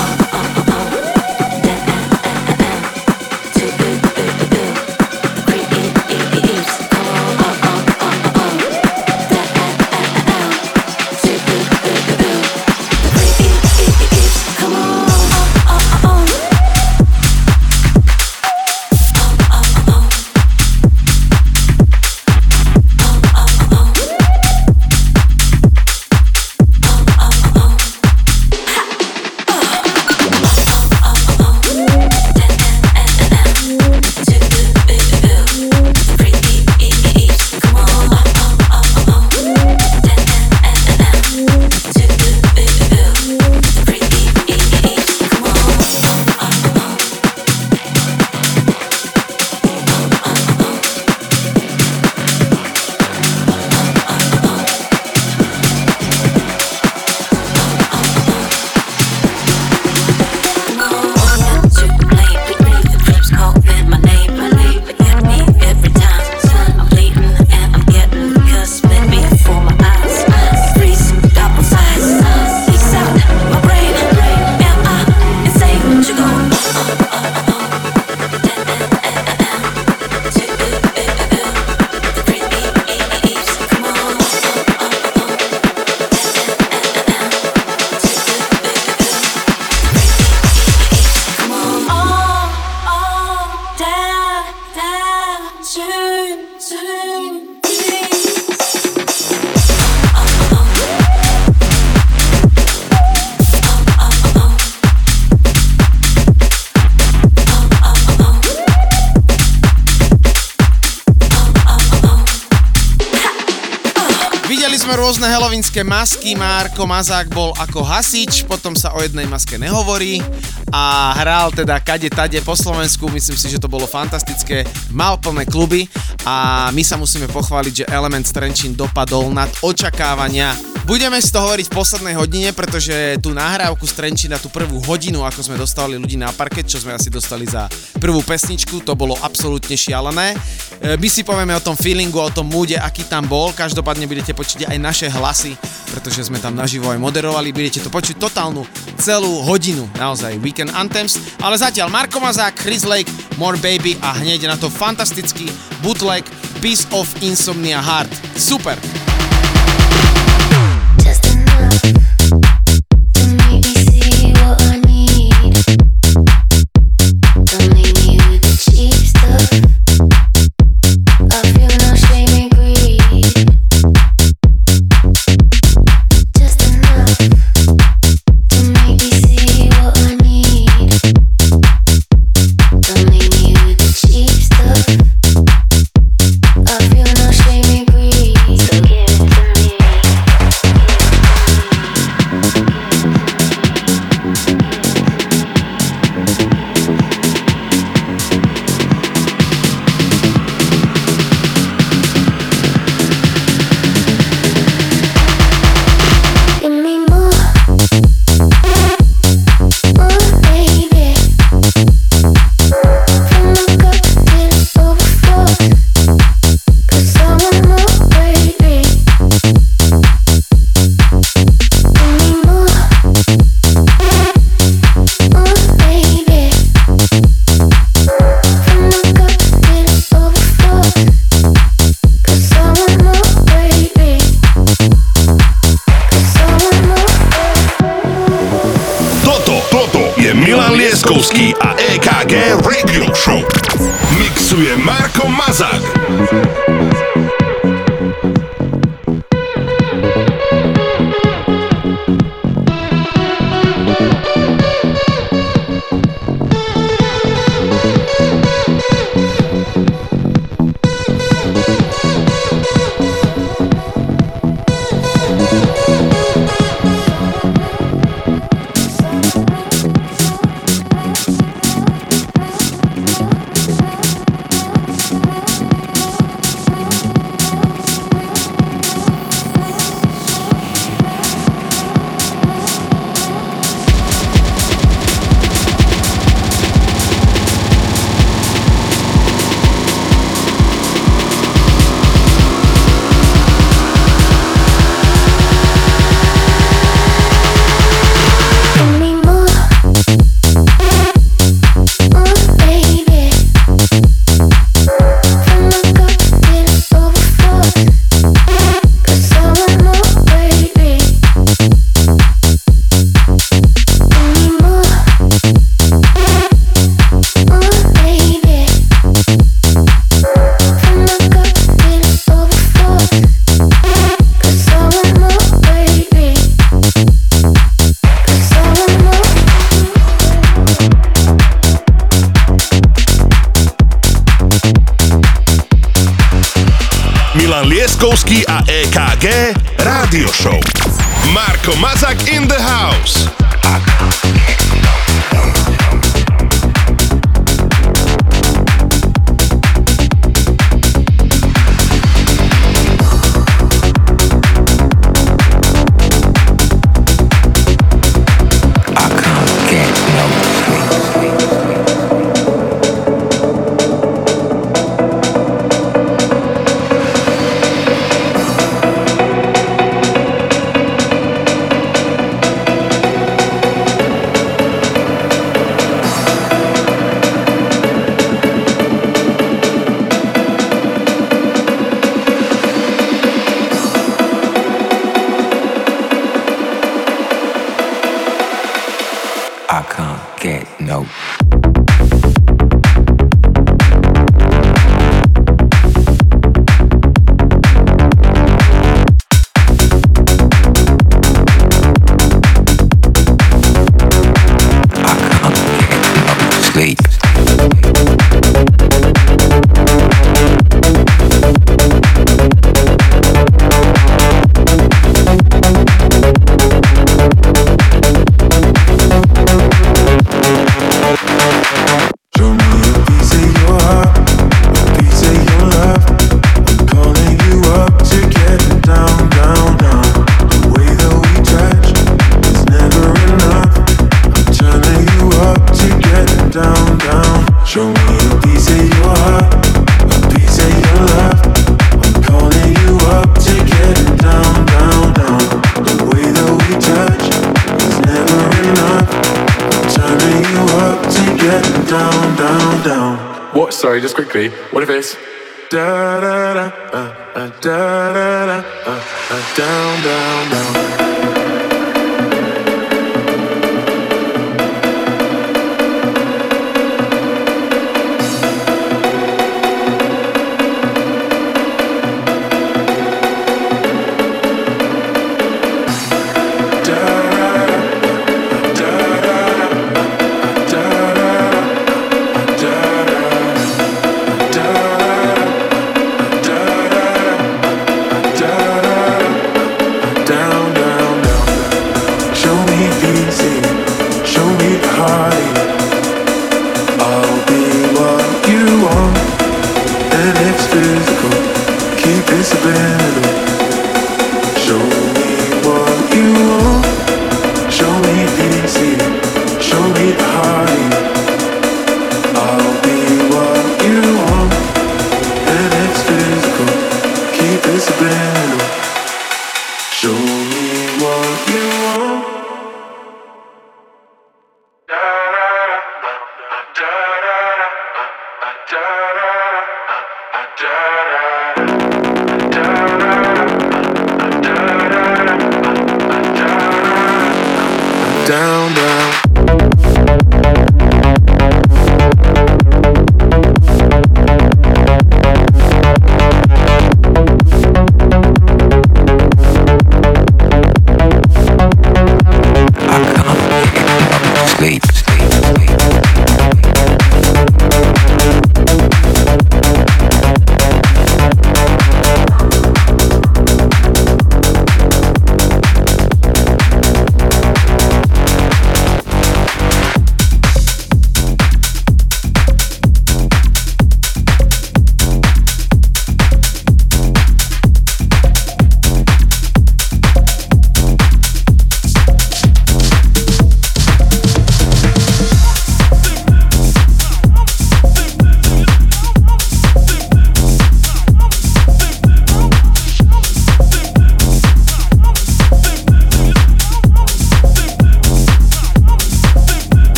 helovinské masky, Marko Mazák bol ako hasič, potom sa o jednej maske nehovorí a hral teda kade tade po Slovensku, myslím si, že to bolo fantastické, mal plné kluby a my sa musíme pochváliť, že Element Trenčín dopadol nad očakávania. Budeme si to hovoriť v poslednej hodine, pretože tú nahrávku z Trenčína, tú prvú hodinu, ako sme dostali ľudí na parket, čo sme asi dostali za prvú pesničku, to bolo absolútne šialené. E, My si povieme o tom feelingu, o tom múde, aký tam bol, každopádne budete počuť aj naše hlasy, pretože sme tam naživo aj moderovali, budete to počuť totálnu celú hodinu, naozaj Weekend Anthems, ale zatiaľ Marko Mazák, Chris Lake, More Baby a hneď na to fantastický bootleg Piece of Insomnia Heart. Super!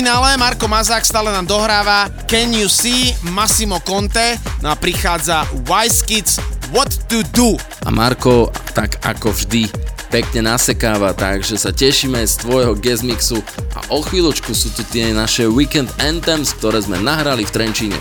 finále Marko Mazák stále nám dohráva Can You See Massimo Conte, no a prichádza Wise Kids What To Do. A Marko, tak ako vždy, pekne nasekáva, takže sa tešíme z tvojho guest mixu a o chvíľočku sú tu tie naše Weekend Anthems, ktoré sme nahrali v Trenčíne.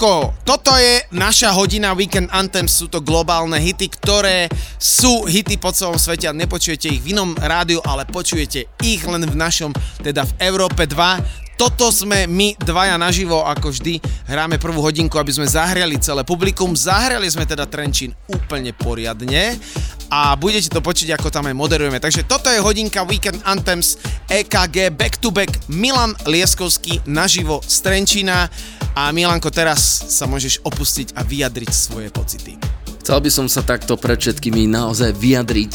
Milanko, toto je naša hodina Weekend Anthems, sú to globálne hity, ktoré sú hity po celom svete a nepočujete ich v inom rádiu, ale počujete ich len v našom, teda v Európe 2. Toto sme my dvaja naživo, ako vždy. Hráme prvú hodinku, aby sme zahriali celé publikum. Zahrali sme teda Trenčín úplne poriadne a budete to počuť, ako tam aj moderujeme. Takže toto je hodinka Weekend Anthems EKG Back to Back Milan Lieskovský naživo z Trenčína. A Milanko, teraz sa môžeš opustiť a vyjadriť svoje pocity. Chcel by som sa takto pred všetkými naozaj vyjadriť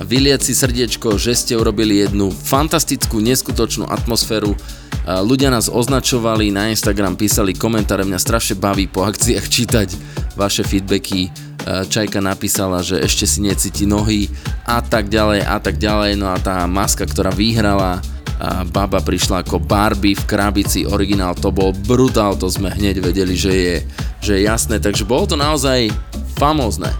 a vyliať si srdiečko, že ste urobili jednu fantastickú, neskutočnú atmosféru. Ľudia nás označovali, na Instagram písali komentáre, mňa strašne baví po akciách čítať vaše feedbacky. Čajka napísala, že ešte si necíti nohy a tak ďalej a tak ďalej. No a tá maska, ktorá vyhrala, baba prišla ako Barbie v krabici, originál, to bol brutál, to sme hneď vedeli, že je, že je jasné, takže bolo to naozaj famózne.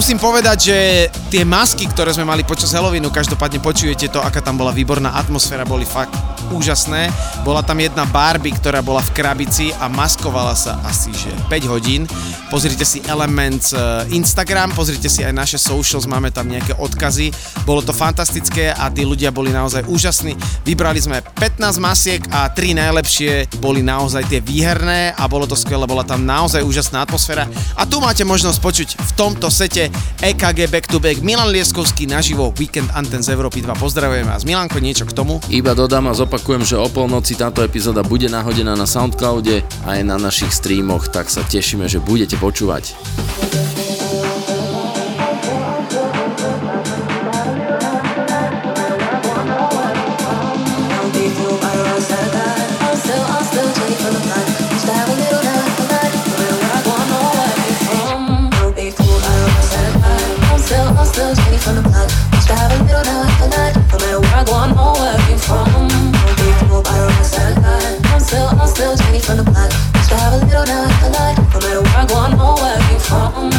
Musím povedať, že tie masky, ktoré sme mali počas Halloweenu, každopádne počujete to, aká tam bola výborná atmosféra, boli fakt úžasné. Bola tam jedna Barbie, ktorá bola v krabici a maskovala sa asi že 5 hodín. Pozrite si Elements eh, Instagram, pozrite si aj naše socials, máme tam nejaké odkazy. Bolo to fantastické a tí ľudia boli naozaj úžasní. Vybrali sme 15 masiek a 3 najlepšie boli naozaj tie výherné a bolo to skvelé, bola tam naozaj úžasná atmosféra. A tu máte možnosť počuť v tomto sete EKG Back to Back Milan Lieskovský naživo Weekend Anten z Európy 2. Pozdravujeme vás. Milanko, niečo k tomu? Iba dodám a zopakujem, že o polnoci táto epizóda bude nahodená na Soundcloude aj na našich streamoch, tak sa tešíme, že budete počúvať. From the block, just have a little night, a night, no matter where I go, I know where you're from.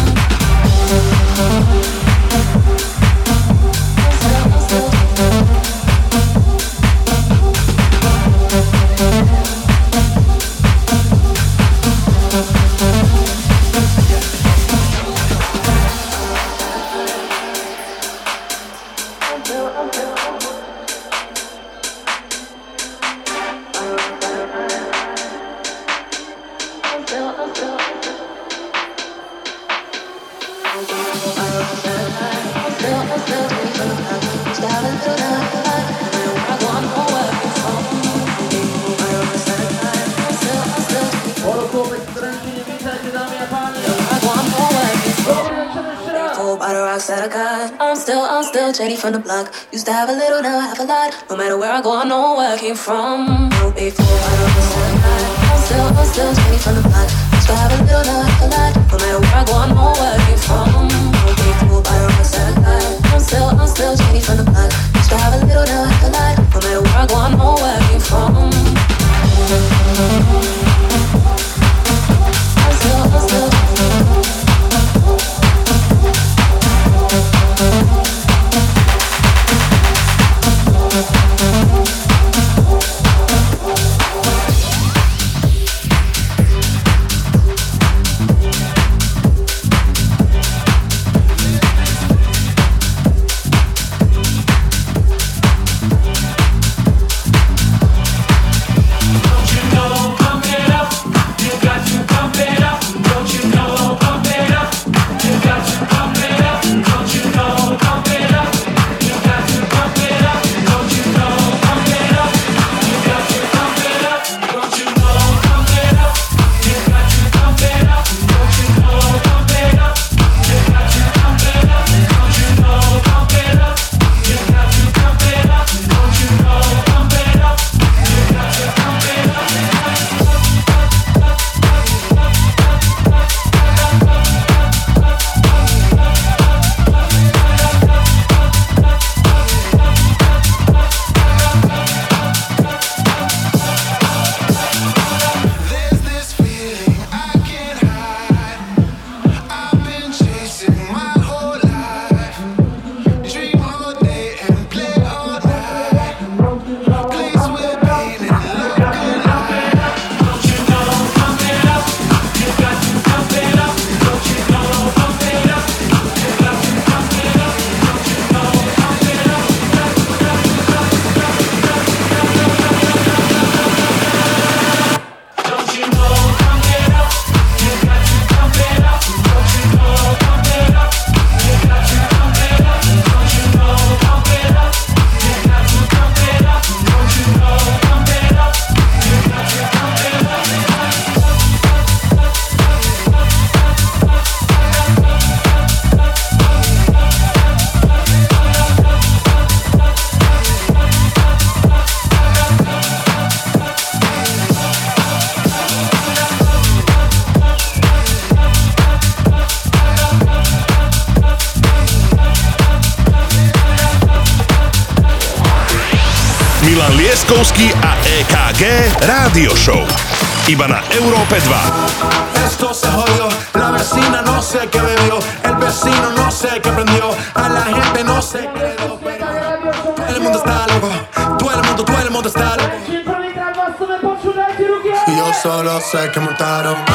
I'm Jenny from the block. Used to have a little, now I have a lot. No matter where I go, I know where I came from. No big full bottle rocks that I got. I'm still, I'm still Jenny from the block. Used to have a little, now I have a lot. No matter where I go, I know where I came from. No big full bottle rocks that I got. I'm still, I'm still Jenny from the block. Used to have a little, now I have a lot. No matter where I go, I know where I came from. I'm still, I'm still. Radio Show. Iba na Europe 2. Esto se jodió, la vecina no sé qué bebió, el vecino no sé qué prendió, a la gente no sé qué le dio, pero todo el mundo está loco, todo el mundo, todo el mundo está loco. Y yo solo sé que montaron.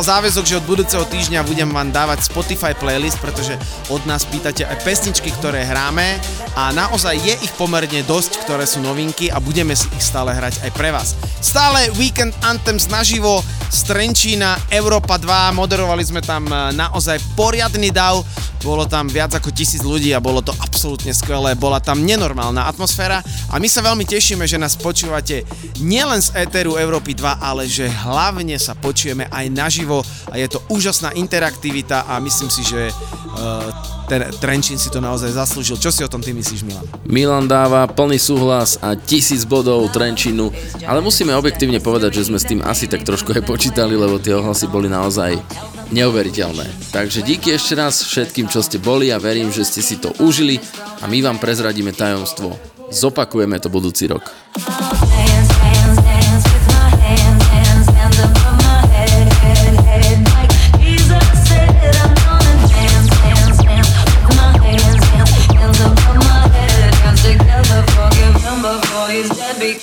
Dal záväzok, že od budúceho týždňa budem vám dávať Spotify playlist, pretože od nás pýtate aj pesničky, ktoré hráme. A naozaj je ich pomerne dosť, ktoré sú novinky a budeme ich stále hrať aj pre vás. Stále Weekend Anthems naživo z Európa 2, moderovali sme tam e, naozaj poriadny dav, bolo tam viac ako tisíc ľudí a bolo to absolútne skvelé, bola tam nenormálna atmosféra a my sa veľmi tešíme, že nás počúvate nielen z éteru Európy 2, ale že hlavne sa počujeme aj naživo a je to úžasná interaktivita a myslím si, že uh, ten Trenčín si to naozaj zaslúžil. Čo si o tom ty myslíš, Milan? Milan dáva plný súhlas a tisíc bodov Trenčínu, ale musíme objektívne povedať, že sme s tým asi tak trošku aj počítali, lebo tie ohlasy boli naozaj neuveriteľné. Takže díky ešte raz všetkým, čo ste boli a verím, že ste si to užili a my vám prezradíme tajomstvo. Zopakujeme to budúci rok.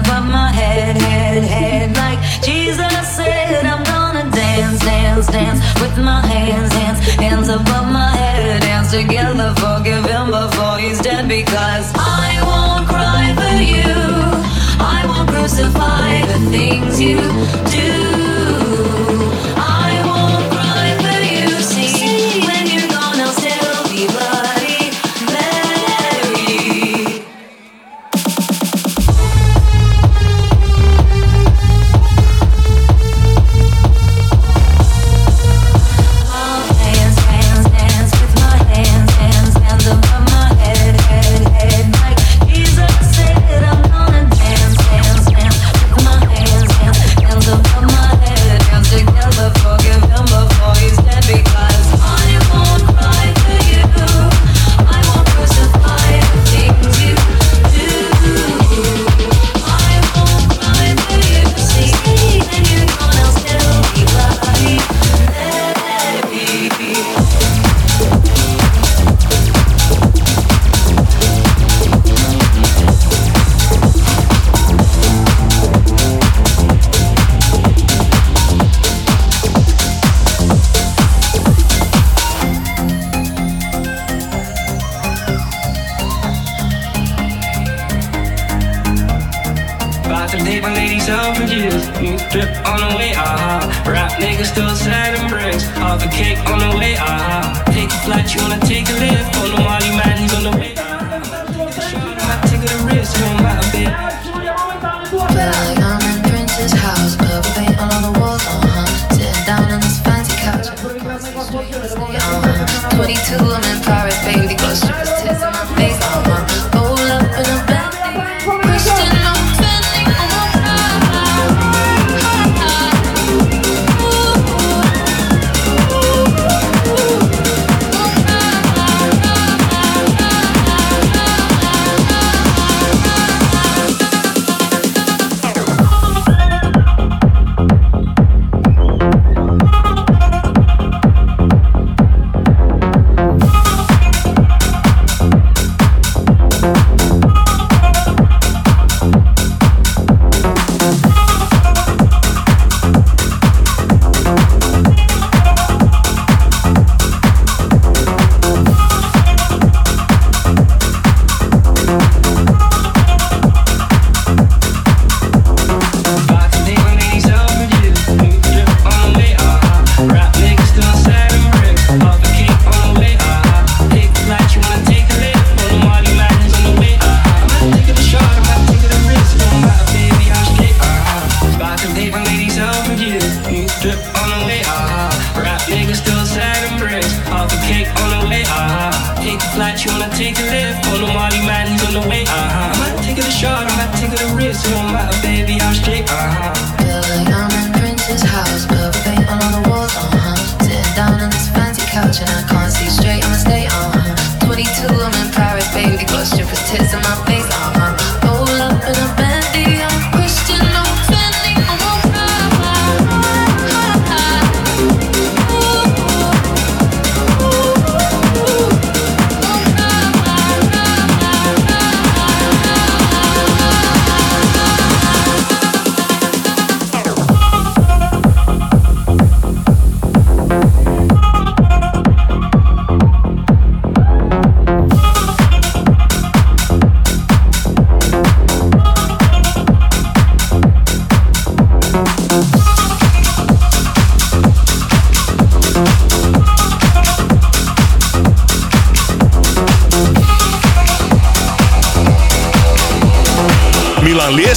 above my head, head, head. Like Jesus said, I'm gonna dance, dance, dance with my hands, hands, hands above my head. Dance together, forgive him before he's dead because I won't cry for you. I won't crucify the things you do.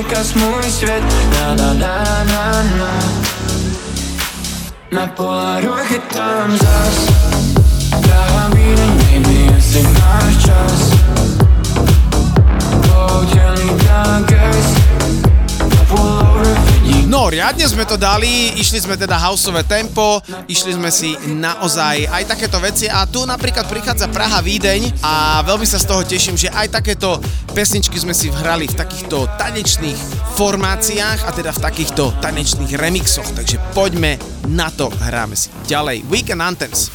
не коснусь, ведь Na dnes sme to dali, išli sme teda houseové tempo, išli sme si naozaj aj takéto veci a tu napríklad prichádza Praha Vídeň a veľmi sa z toho teším, že aj takéto pesničky sme si vhrali v takýchto tanečných formáciách a teda v takýchto tanečných remixoch, takže poďme na to, hráme si ďalej. Weekend Anthems.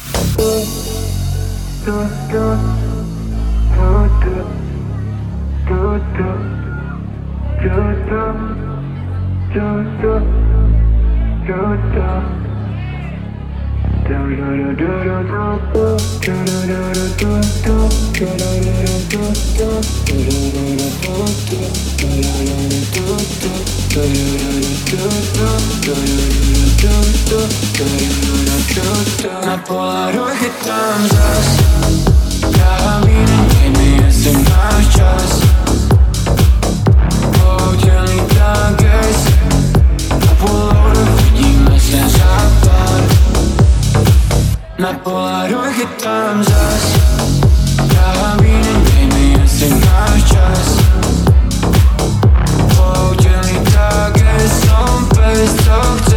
Do, do, do, do, do. My Polaroid time's us Карабины не если наш час Полдень и так На поларух и там зас Карабины, время, если наш час Полдень и так, и сон, без доктора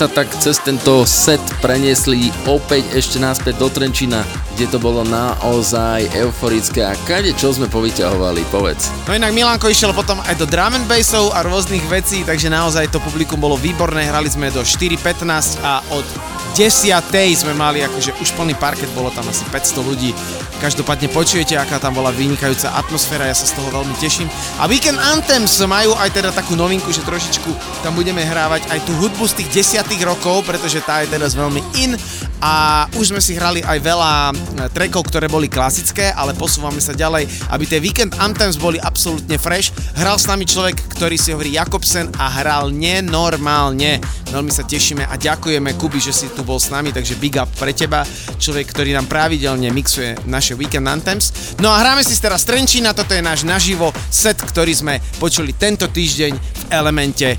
sa tak cez tento set preniesli opäť ešte naspäť do Trenčína, kde to bolo naozaj euforické a kade čo sme povyťahovali, povedz. No inak Milanko išiel potom aj do drum and bassov a rôznych vecí, takže naozaj to publikum bolo výborné, hrali sme do 4.15 a od 10. sme mali akože už plný parket, bolo tam asi 500 ľudí. Každopádne počujete, aká tam bola vynikajúca atmosféra, ja sa z toho veľmi teším. A Weekend Anthems majú aj teda takú novinku, že trošičku tam budeme hrávať aj tú hudbu z tých desiatých rokov, pretože tá je teraz veľmi in a už sme si hrali aj veľa e, trackov, ktoré boli klasické, ale posúvame sa ďalej, aby tie Weekend Anthems boli absolútne fresh. Hral s nami človek, ktorý si hovorí Jakobsen a hral nenormálne. Veľmi sa tešíme a ďakujeme Kubi, že si tu bol s nami, takže big up pre teba, človek, ktorý nám pravidelne mixuje naše Weekend Anthems. No a hráme si teraz Trenčína, toto je náš naživo set, ktorý sme počuli tento týždeň v Elemente e,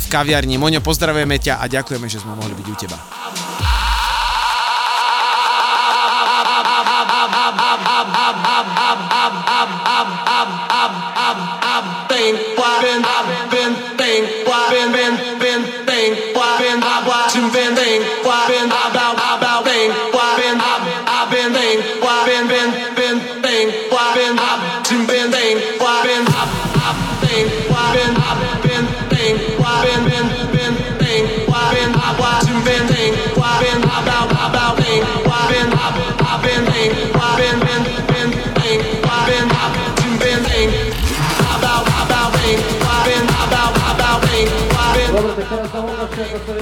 v kaviarni. Moňo, pozdravujeme ťa a ďakujeme, že sme mohli byť u teba.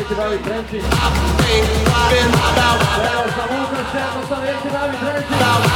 Ukážte, ako sa viete baviť Trenčín. Teraz sa ukážte, ako sa viete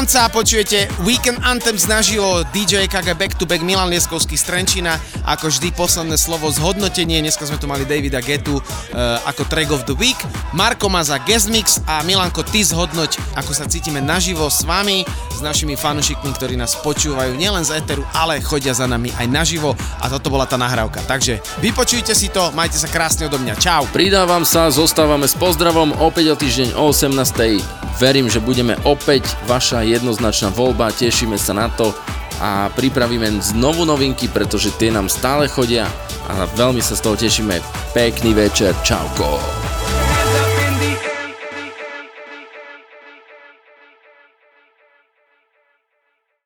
Konca, počujete Weekend Anthems naživo DJ KG Back to Back Milan Lieskovský z Trenčina. Ako vždy posledné slovo zhodnotenie. Dneska sme tu mali Davida Getu uh, ako track of the week. Marko má za guest mix a Milanko, ty zhodnoť, ako sa cítime naživo s vami, s našimi fanušikmi, ktorí nás počúvajú nielen z Eteru, ale chodia za nami aj naživo a toto bola tá nahrávka. Takže vypočujte si to, majte sa krásne odo mňa. Čau. Pridávam sa, zostávame s pozdravom opäť o týždeň o 18. Verím, že budeme opäť vaša jednoznačná voľba, tešíme sa na to a pripravíme znovu novinky, pretože tie nám stále chodia a veľmi sa z toho tešíme. Pekný večer, čauko.